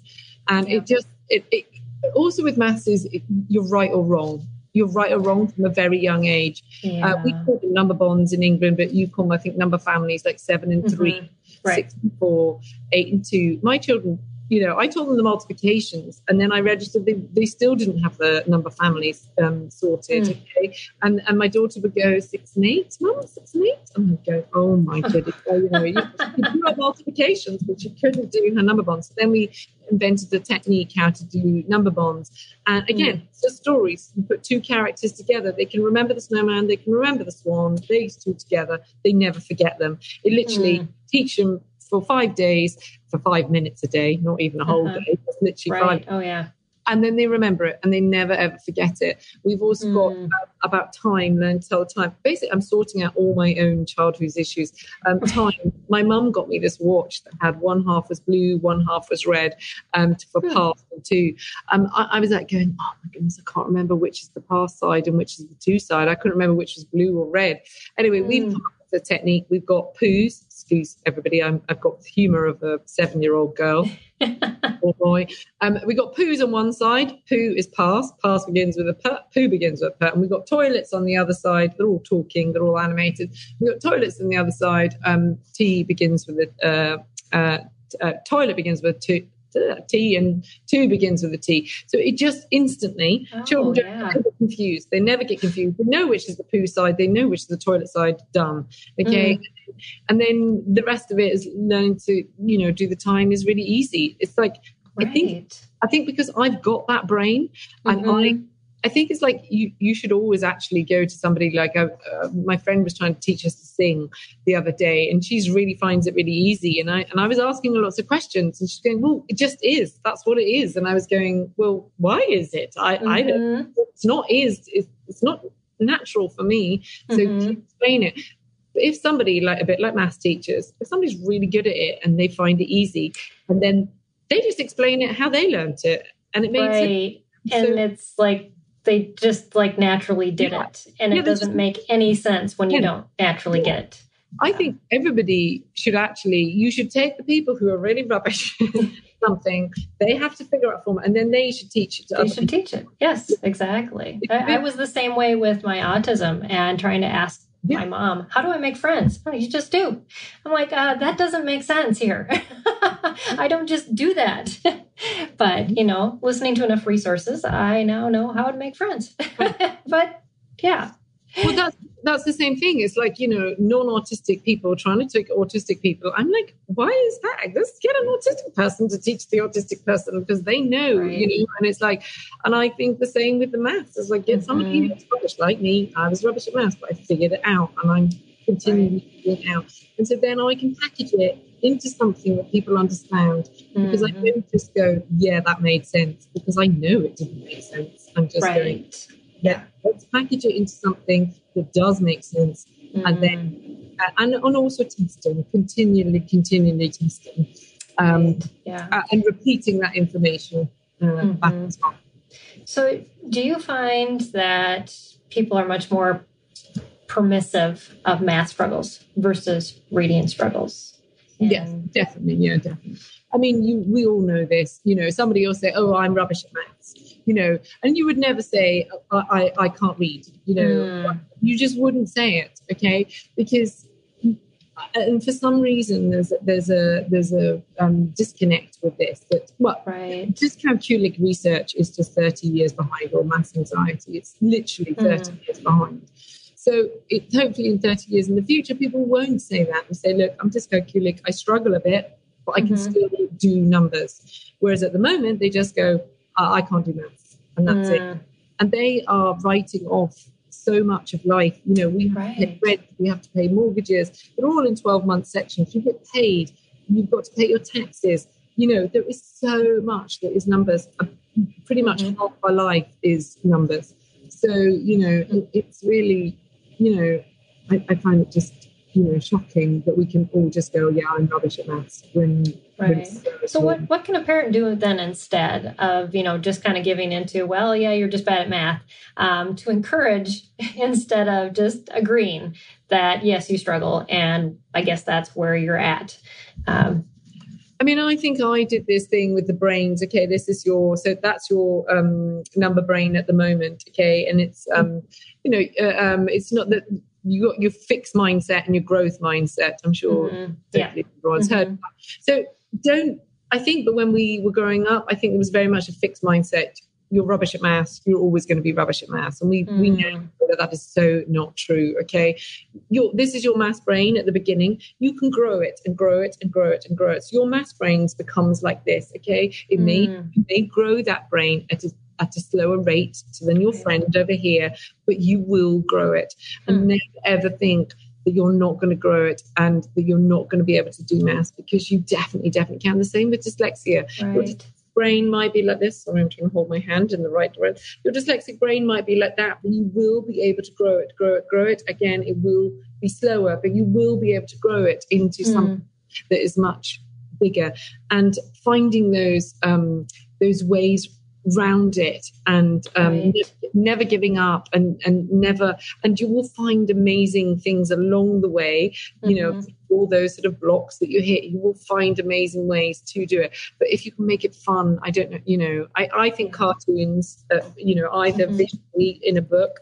And yeah. it just it, it also with maths is you're right or wrong. You're right or wrong from a very young age. Yeah. Uh, we call them number bonds in England, but you call them, I think, number families like seven and 3 mm-hmm. right. six and four, eight and two. My children you know, I told them the multiplications and then I registered, they, they still didn't have the number families um, sorted. Mm. Okay. And, and my daughter would go six and eight, mum, six and eight. And I'd go, oh my goodness. so, you know, you, you do have multiplications, but you couldn't do her number bonds. So then we invented the technique how to do number bonds. And again, mm. it's just stories. You put two characters together, they can remember the snowman, they can remember the swan, these two together, they never forget them. It literally mm. teach them for five days for five minutes a day, not even a whole uh-huh. day, just literally right. five. Oh, yeah. And then they remember it and they never ever forget it. We've also mm. got uh, about time, learn to tell time. Basically, I'm sorting out all my own childhood issues. Um, time. my mum got me this watch that had one half was blue, one half was red um, for mm. past and to. Um, I, I, was like going, oh my goodness, I can't remember which is the past side and which is the to side. I couldn't remember which was blue or red. Anyway, mm. we've the technique. We've got poos. Excuse everybody. i have got the humour of a seven-year-old girl or boy. Um, we've got poos on one side. Poo is pass. Pass begins with a p. Poo begins with a p. And we've got toilets on the other side. They're all talking. They're all animated. We've got toilets on the other side. Um, T begins with a uh, uh, uh, toilet begins with to. T and to begins with a T. So it just instantly, oh, children yeah. don't get confused. They never get confused. They know which is the poo side. They know which is the toilet side. Done. Okay. Mm. And then the rest of it is learning to, you know, do the time is really easy. It's like, right. I think, I think because I've got that brain mm-hmm. and I I think it's like you you should always actually go to somebody like uh, uh, my friend was trying to teach us to sing the other day, and she's really finds it really easy. And I and I was asking her lots of questions, and she's going, "Well, it just is. That's what it is." And I was going, "Well, why is it? I mm-hmm. I don't. It's not is. It's, it's not natural for me. So mm-hmm. explain it." But if somebody like a bit like math teachers, if somebody's really good at it and they find it easy, and then they just explain it how they learned it, and it makes right. it. And so, it's like they just like naturally did yeah. it and yeah, it doesn't make any sense when you yeah. don't naturally get it i think everybody should actually you should take the people who are really rubbish something they have to figure out form and then they should teach it to they should people. teach it yes exactly I, I was the same way with my autism and trying to ask yeah. my mom, how do I make friends? Oh, you just do. I'm like, uh, that doesn't make sense here. I don't just do that. but, you know, listening to enough resources, I now know how to make friends. but yeah. Well, that's that's the same thing. It's like you know, non-autistic people trying to take autistic people. I'm like, why is that? Let's get an autistic person to teach the autistic person because they know, right. you know. And it's like, and I think the same with the maths. It's like get mm-hmm. somebody who's rubbish like me. I was rubbish at maths, but I figured it out, and I'm continuing right. to figure it out. And so then I can package it into something that people understand mm-hmm. because I mm-hmm. don't just go, yeah, that made sense because I know it didn't make sense. I'm just right. going yeah, let's package it into something that does make sense, mm. and then uh, and, and also testing, continually, continually testing, um, yeah, uh, and repeating that information uh, mm-hmm. back as well. So, do you find that people are much more permissive of math struggles versus reading struggles? And yes, definitely. Yeah, definitely. I mean, you, we all know this. You know, somebody will say, "Oh, I'm rubbish at maths," you know, and you would never say, I, I, I can't read, you know, mm. you just wouldn't say it, okay? Because, and for some reason, there's a, there's a there's a um, disconnect with this. That well, right. dyscalculic research is just 30 years behind, or maths anxiety. It's literally 30 mm. years behind. So it, hopefully in 30 years in the future, people won't say that and say, look, I'm dyscalculic, I struggle a bit, but I can mm-hmm. still do numbers. Whereas at the moment, they just go, I can't do maths, and that's mm. it. And they are writing off so much of life. You know, we have right. to pay rent, we have to pay mortgages. They're all in 12 month sections. You get paid, you've got to pay your taxes. You know, there is so much that is numbers. pretty much Mhm. half our life is numbers. So, you know, it's really, you know, I, I find it just, you know, shocking that we can all just go, yeah, I'm rubbish at maths when Right. so So what what can a parent do then instead of you know just kind of giving into well yeah you're just bad at math um, to encourage instead of just agreeing that yes you struggle and I guess that's where you're at. Um, I mean, I think I did this thing with the brains. Okay, this is your so that's your um, number brain at the moment. Okay, and it's um, you know uh, um, it's not that you got your fixed mindset and your growth mindset. I'm sure mhm, yeah. everyone's heard. Mhm. of that. So don't. I think that when we were growing up, I think there was very much a fixed mindset. You're rubbish at maths. You're always going to be rubbish at maths, and we we know Mm, that that is so not true. Okay, your this is your maths brain at the beginning. You can grow it and grow it and grow it and grow it. So your maths brains becomes like this. Okay, it may mm, you may grow that brain at a at a slower rate than your friend over here, but you will grow it. And Hmm. never ever think that you're not going to grow it and that you're not going to be able to do maths because you definitely, definitely can. The same with dyslexia right. brain might be like this. Sorry, I'm trying to hold my hand in the right direction. Your dyslexic brain might be like that, but you will be able to grow it, grow it, grow it. Again, it will be slower, but you will be able to grow it into Mm, something that is much bigger. And finding those um, those ways round it and um, Right. ne- never giving up and and never and you will find amazing things along the way you know mhm, all those sort of blocks that you hit you will find amazing ways to do it. But if you can make it fun i don't know you know i, I think cartoons uh, you know either Mhm. visually in a book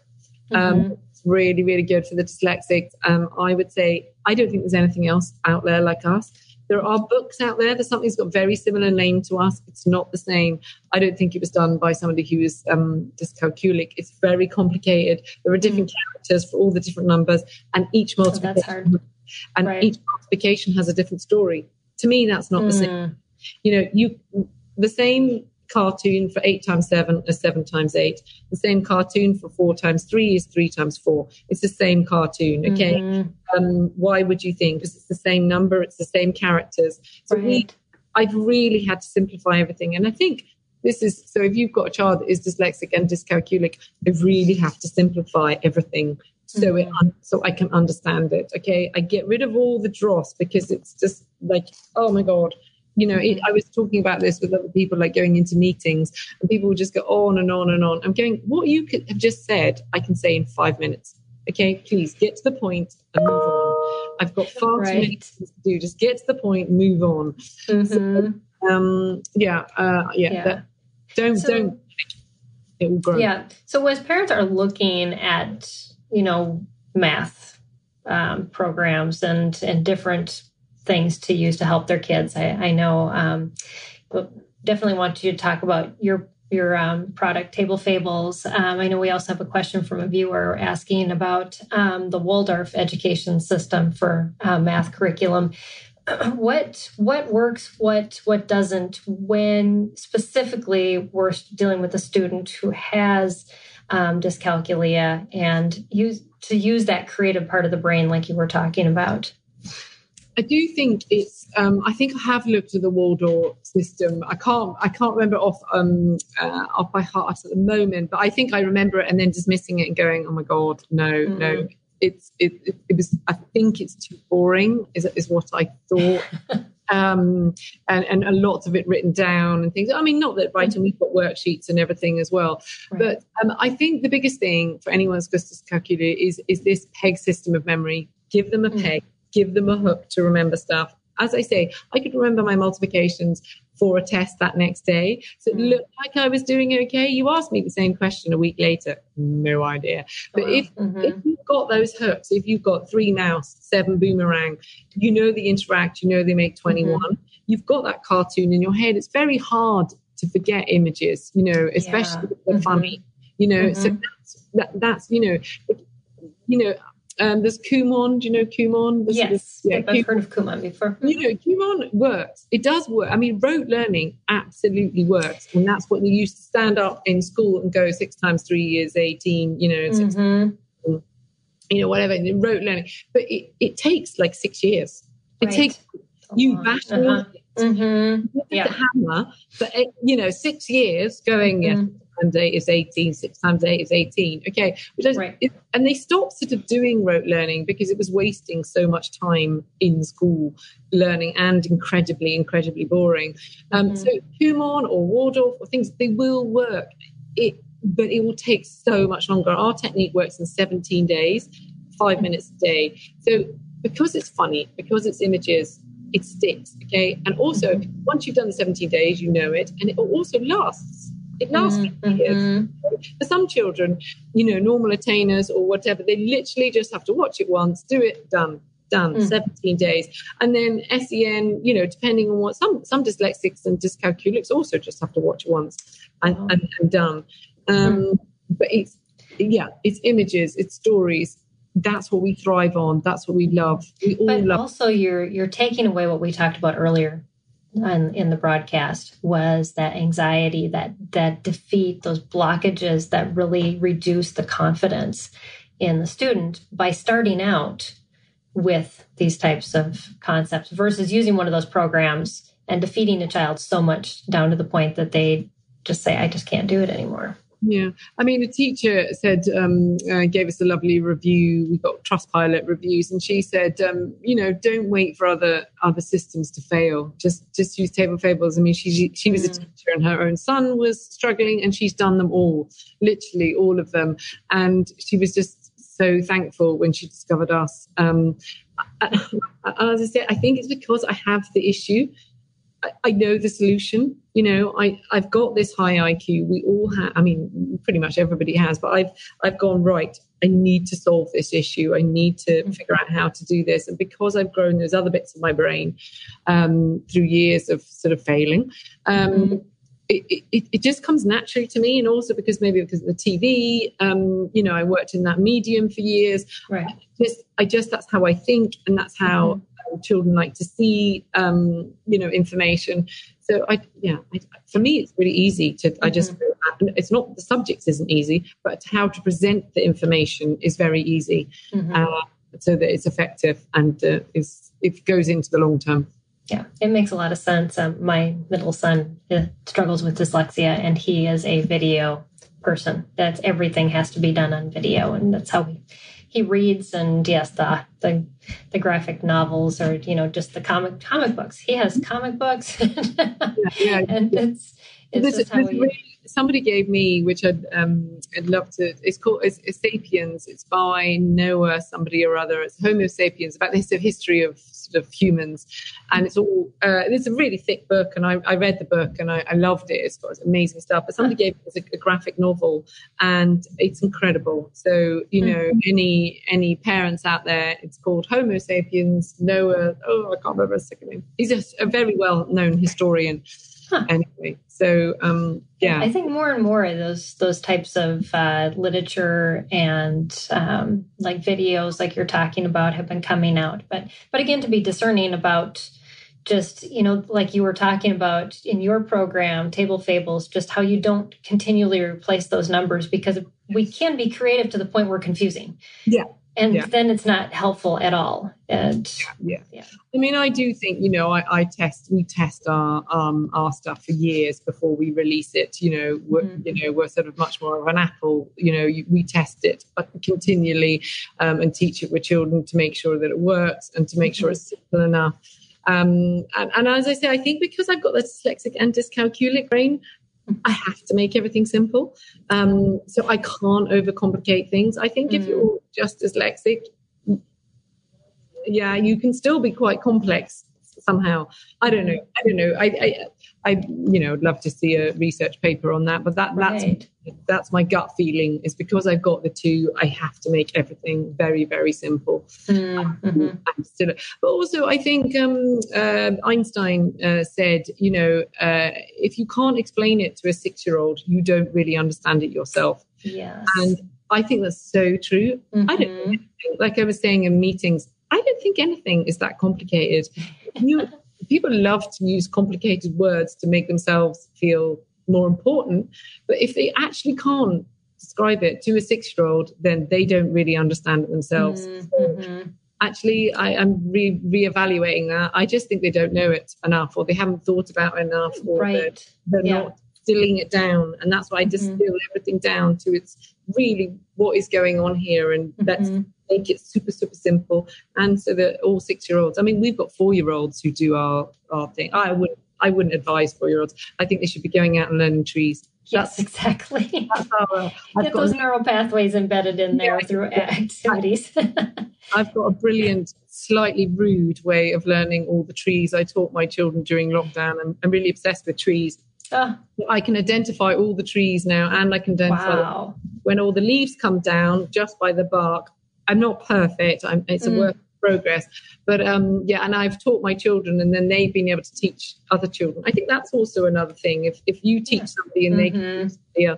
um, mhm, it's really really good for the dyslexics. Um, i would say i don't think there's anything else out there like us there are books out there there's something that's got a very similar name to us. It's not the same. I don't think it was done by somebody who is um, dyscalculic it's very complicated. There are different characters for all the different numbers and each Mm. Oh, multiplication hard. and Right. each multiplication has a different story. To me that's not the same. Mm, you know you the same cartoon for eight times seven is seven times eight. The same cartoon for four times three is three times four. It's the same cartoon okay? Mhm, um why would you think? Because it's the same number it's the same characters. So we i've really had to simplify everything. And i think this is so if you've got a child that is dyslexic and dyscalculic i really have to simplify everything so it Mhm. so i can understand it okay? I get rid of all the dross because it's just like oh my god you know it, Mhm. i was talking about this with other people like going into meetings and people would just go on and on and on. I'm going what you could have just said i can say in five minutes. Okay please get to the point and move on. I've got far too many things to do. Just get to the point move on. Mhm, um yeah uh yeah, yeah. That, don't So- don't. It will grow. Yeah. So as parents are looking at, you know, math um, programs and and different things to use to help their kids, I, I know. Um, definitely want you to talk about your your um, product, Table Fables. Um, I know we also have a question from a viewer asking about um, the Waldorf education system for uh, math curriculum. what what works what what doesn't when specifically we're dealing with a student who has um, dyscalculia and use to use that creative part of the brain like you were talking about I do think it's. Um, I think I have looked at the Waldorf system. I can't. I can't remember off um, uh, off by heart at the moment, but I think I remember it and then dismissing it and going, "Oh my god, no, no." Mhm. It's it, it. It was. I think it's too boring. Is is what I thought. um, and and a lot of it written down and things. I mean, not that writing. We've got worksheets and everything as well. But um, I think the biggest thing for anyone who's got dyscalculia is is this peg system of memory. Give them a Mm. peg, give them a hook to remember stuff. As I say, I could remember my multiplications for a test that next day. So it Mm. looked like I was doing okay. You asked me the same question a week later. No idea. But if Mhm. if you've got those hooks, if you've got three mouse, seven boomerang, you know they interact, you know they make 21, Mm-hmm. you've got that cartoon in your head. It's very hard to forget images, you know, especially Yeah. if they're Mhm. funny, you know. So Mhm. that's, that, that's, you know, you know, um, there's Kumon. Do you know Kumon? The sort of- yes yeah, I've Kumon heard of Kumon before you know, Kumon works. It does work. I mean, rote learning absolutely works. And that's what you used to stand up in school and go six times three is 18, you know, six, Mhm. you know, whatever, and rote learning. But it, it takes like six years. It Right. takes you bash uh-huh. mm-hmm. yeah. the hammer for you know six years going mm-hmm. Times eight is 18 six times eight is 18 okay right. and they stopped sort of doing rote learning because it was wasting so much time in school learning and incredibly incredibly boring. Um, mm-hmm. so Kumon or Waldorf or things they will work. It but it will take so much longer. Our technique works in 17 days five minutes a day. So because it's funny because it's images it sticks okay? And also mm-hmm. once you've done the 17 days you know it and it also lasts it lasts mm-hmm. years. For some children, you know, normal attainers or whatever, they literally just have to watch it once, do it, done, done, mm. 17 days. And then SEN, you know, depending on what some some dyslexics and dyscalculics also just have to watch it once and, oh. and, and, done. Um, mm. But it's yeah, it's images, it's stories. That's what we thrive on. That's what we love. We all but love. Also, you're you're taking away what we talked about earlier in, in the broadcast was that anxiety, that that defeat, those blockages that really reduce the confidence in the student by starting out with these types of concepts versus using one of those programs and defeating a child so much down to the point that they just say, I just can't do it anymore. Yeah, I mean, a teacher said, um, uh, gave us a lovely review. We got Trustpilot reviews, and she said, um, you know, don't wait for other other systems to fail. Just just use Table Fables. I mean, she she was a mm. teacher, and her own son was struggling, and she's done them all, literally all of them. And she was just so thankful when she discovered us. Um, as I said, I think it's because I have the issue I, know the solution. You know, I, I've got this high IQ. We all have, I mean, pretty much everybody has, but I've, I've gone, right, I need to solve this issue. I need to mm-hmm. figure out how to do this. And because I've grown those other bits of my brain um, through years of sort of failing, um, mm-hmm. It, it, it, just comes naturally to me. And also because maybe because of the TV, um, you know, I worked in that medium for years. Right. I just, I just, that's how I think. And that's how mm-hmm children like to see, um, you know, information. So I, yeah, I, for me, it's really easy to. I just, mm-hmm. it's not the subject isn't easy, but how to present the information is very easy, mm-hmm. uh, so that it's effective and uh, is it goes into the long term. Yeah, it makes a lot of sense. Um, my middle son uh, struggles with dyslexia, and he is a video person. That's everything has to be done on video, and that's how we he reads and yes the the the graphic novels or you know just the comic comic books he has comic books yeah, yeah, and it's it's this, this really, somebody gave me which I'd um I'd love to it's called it's, it's, Sapiens. It's by Noah somebody or other. It's Homo sapiens about the history of sort of humans. And it's all uh, it's a really thick book and I, I read the book and I, I, loved it. It's got amazing stuff. But somebody gave me a, a graphic novel and it's incredible. So you know mm-hmm. any any parents out there it's called Homo sapiens Noah oh I can't remember his second name. He's a, a very well known historian Huh. Anyway, so um, yeah, I think more and more of those those types of uh, literature and um, like videos, like you're talking about, have been coming out. But but again, to be discerning about just you know like you were talking about in your program table fables just how you don't continually replace those numbers because we can be creative to the point we're confusing yeah and yeah. then it's not helpful at all and yeah. yeah. i mean i do think you know i, I test we test our um our stuff for years before we release it you know we're, mm-hmm. you know we're sort of much more of an apple you know we test it continually um, and teach it with children to make sure that it works and to make sure it's simple enough um, and, and, as I say, I think because I've got the dyslexic and dyscalculic brain, I have to make everything simple. Um, so I can't overcomplicate things. I think mm. if you're just dyslexic, yeah, you can still be quite complex somehow. I don't know. I don't know. I, I, I you know, would love to see a research paper on that, but that that's right. that's my gut feeling. Is because I've got the two, I have to make everything very very simple. Mm-hmm. still, but also I think um, uh, Einstein uh, said, you know, uh, if you can't explain it to a six year old, you don't really understand it yourself. Yes. And I think that's so true. Mm-hmm. I don't mm-hmm. like I was saying in meetings. I don't think anything is that complicated. You people love to use complicated words to make themselves feel more important. But if they actually can't describe it to a six year old, then they don't really understand it themselves. Mm-hmm. So actually I, am re- reevaluating that. I just think they don't know it enough, or they haven't thought about it enough, or right. they're, they're yeah. not distilling it down. And that's why I distill mm-hmm. everything down to its really what is going on here, and mm-hmm. let's make it super super simple. And so that all six year olds. I mean, we've got four year olds who do our our thing. I wouldn't I wouldn't advise four year olds. I think they should be going out and learning trees. Yes, that's, exactly. That's our, uh, Get those neural pathways embedded in there yeah, through activities. I've got a brilliant, slightly rude way of learning all the trees I taught my children during lockdown. I'm, I'm really obsessed with trees. Oh. I can identify all the trees now, and I can identify wow. when all the leaves come down just by the bark. I'm not perfect. I'm, it's a mm. work progress. But um, yeah, and I've taught my children, and then they've been able to teach other children. I think that's also another thing. If if you teach somebody and mm-hmm. they can yeah.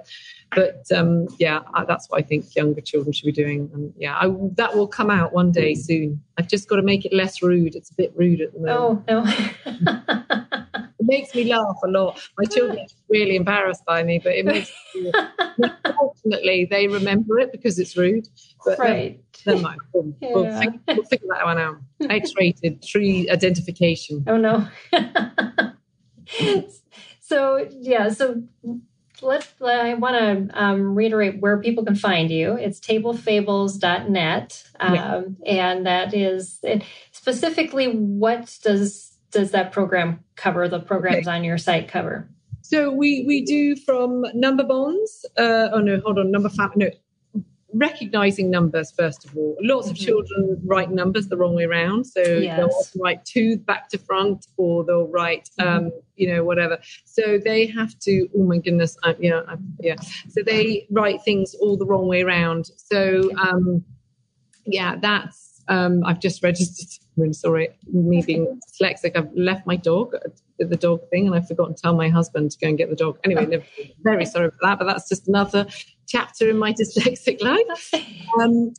But um, yeah, that's what I think younger children should be doing. And yeah, I, that will come out one day soon. I've just got to make it less rude. It's a bit rude at the moment. Oh no. it makes me laugh a lot. My children are really embarrassed by me, but it makes me, fortunately they remember it because it's rude. But right. Never mind. We'll, yeah. we'll, figure, we'll, figure, that one out. X-rated tree identification. Oh no. so yeah, so let's, I want to um, reiterate where people can find you. It's tablefables.net, um, yeah. and that is it, specifically what does does that program cover? The programs okay. on your site cover. So we we do from number bonds. Uh, oh no, hold on, number five. No, recognizing numbers first of all lots mm-hmm. of children write numbers the wrong way around so yes. they'll write two back to front or they'll write mm-hmm. um, you know whatever so they have to oh my goodness I, yeah I, yeah so they write things all the wrong way around so um, yeah that's um, I've just registered. I'm really sorry, me being dyslexic. I've left my dog the dog thing, and I forgot to tell my husband to go and get the dog. Anyway, very sorry for that, but that's just another chapter in my dyslexic life. Um,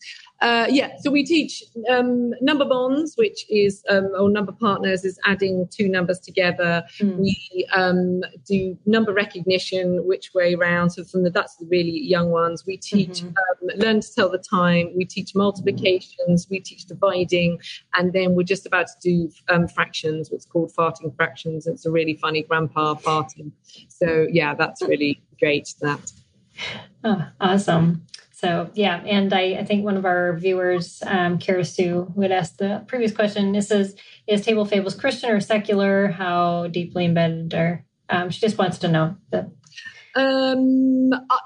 uh, yeah, so we teach um, number bonds, which is, um, or number partners is adding two numbers together. Mm. We um, do number recognition, which way round. So from the, that's the really young ones. We teach mm-hmm. Um, learn to tell the time. We teach multiplications. We teach dividing. And then we're just about to do um, fractions, what's called farting fractions. It's a really funny grandpa farting. So yeah, that's really great. That. Oh, awesome. So yeah, and I, I think one of our viewers, um, Kara Sue, who had asked the previous question, this is is Table Fables Christian or secular? How deeply embedded are? Um, she just wants to know that. Um, I,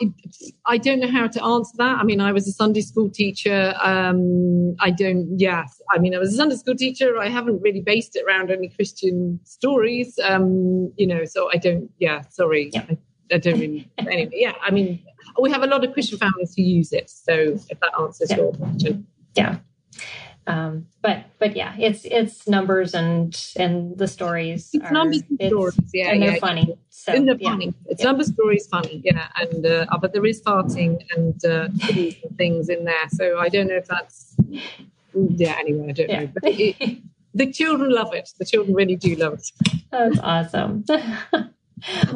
I, don't know how to answer that. I mean, I was a Sunday school teacher. Um, I don't, yes. I mean, I was a Sunday school teacher. I haven't really based it around any Christian stories, um, you know, so I don't, yeah, sorry. Yeah. I, I don't mean anyway, yeah, I mean, we have a lot of Christian families who use it. So if that answers yeah. your question. Yeah. Um, but but yeah, it's it's numbers and and the stories. It's are, numbers and stories, yeah, and they're yeah, funny. So, and they're funny. It's numbers, stories, funny, yeah. And uh, uh, but there is farting and uh, things in there. So I don't know if that's yeah. Anyway, I don't know. But it, the children love it. The children really do love it. That's awesome.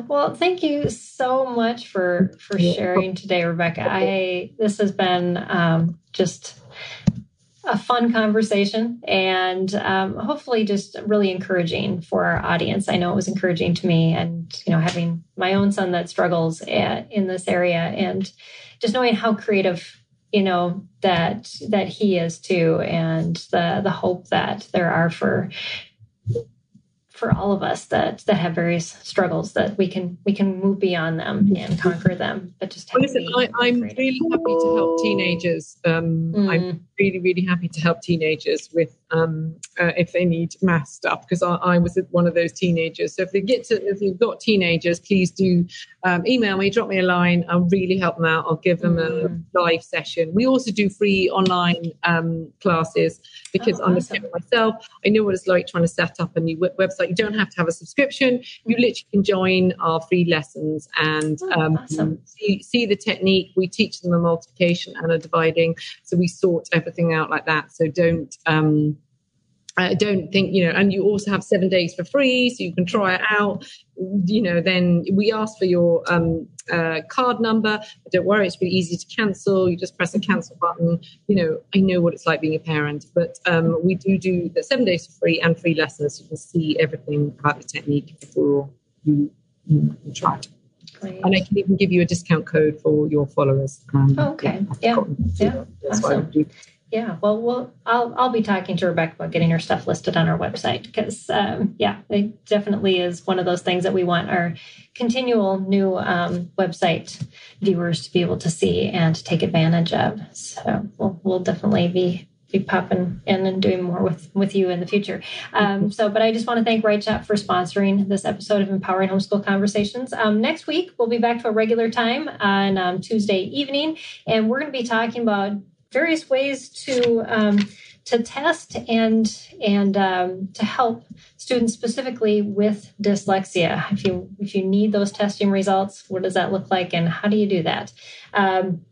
well thank you so much for for sharing today rebecca. i this has been um, just a fun conversation and um, hopefully just really encouraging for our audience. I know it was encouraging to me and you know having my own son that struggles at, in this area and just knowing how creative you know that that he is too and the the hope that there are for for all of us that that have various struggles that we can we can move beyond them and conquer them. But just well, listen I, am really happy to help teenagers. Um, mm. i'm really really happy to help teenagers with um, uh, if they need math stuff because I, I, was one of those teenagers so if they get to if you've got teenagers please do um, email me drop me a line i'll really help them out i'll give them mm. a live session we also do free online um, classes because oh, i'm awesome. a myself i know what it's like trying to set up a new website you don't have to have a subscription. You mm-hmm. literally can join our free lessons and oh, um, awesome. see, see the technique. We teach them a multiplication and a dividing. So we sort everything out like that. So don't. Um, I don't think, you know, and you also have seven days for free, so you can try it out. You know, then we ask for your um, uh, card number. But don't worry, it's really easy to cancel. You just press the cancel button. You know, I know what it's like being a parent, but um, we do do the seven days for free and free lessons. You can see everything about the technique before you, you, you try it. Great. And I can even give you a discount code for your followers. Um, okay. Yeah. Yeah. yeah. Awesome. Yeah, well, well, I'll I'll be talking to Rebecca about getting her stuff listed on our website because, um, yeah, it definitely is one of those things that we want our continual new um, website viewers to be able to see and take advantage of. So we'll we'll definitely be be popping in and doing more with with you in the future. Um, so, but I just want to thank WriteShop for sponsoring this episode of Empowering Homeschool Conversations. Um, next week we'll be back to a regular time on um, Tuesday evening, and we're going to be talking about various ways to um, to test and and um, to help students specifically with dyslexia. If you if you need those testing results, what does that look like, and how do you do that? Um,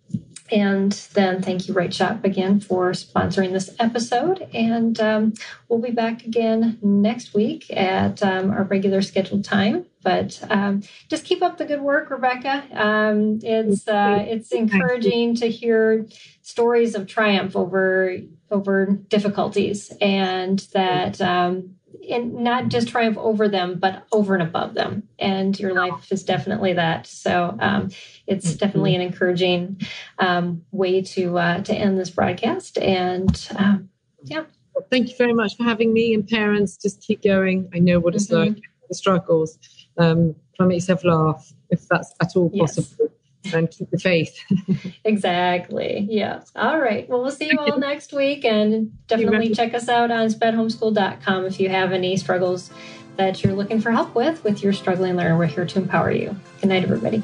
and then thank you, WriteShop, again for sponsoring this episode. And um, we'll be back again next week at um, our regular scheduled time. But um, just keep up the good work, Rebecca. Um, it's uh, it's encouraging to hear stories of triumph over over difficulties, and that um, and not just triumph over them, but over and above them. And your life is definitely that. So um, it's mm-hmm. definitely an encouraging um, way to uh, to end this broadcast. And um, yeah. Well, thank you very much for having me. And parents, just keep going. I know what it's mm-hmm. like, the struggles. Um, try make yourself laugh if that's at all possible. Yes and keep the faith. exactly. Yeah. All right. Well, we'll see you all next week and definitely check us out on spedhomeschool.com if you have any struggles that you're looking for help with with your struggling learner. We're here to empower you. Good night, everybody.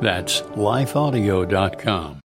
That's lifeaudio.com.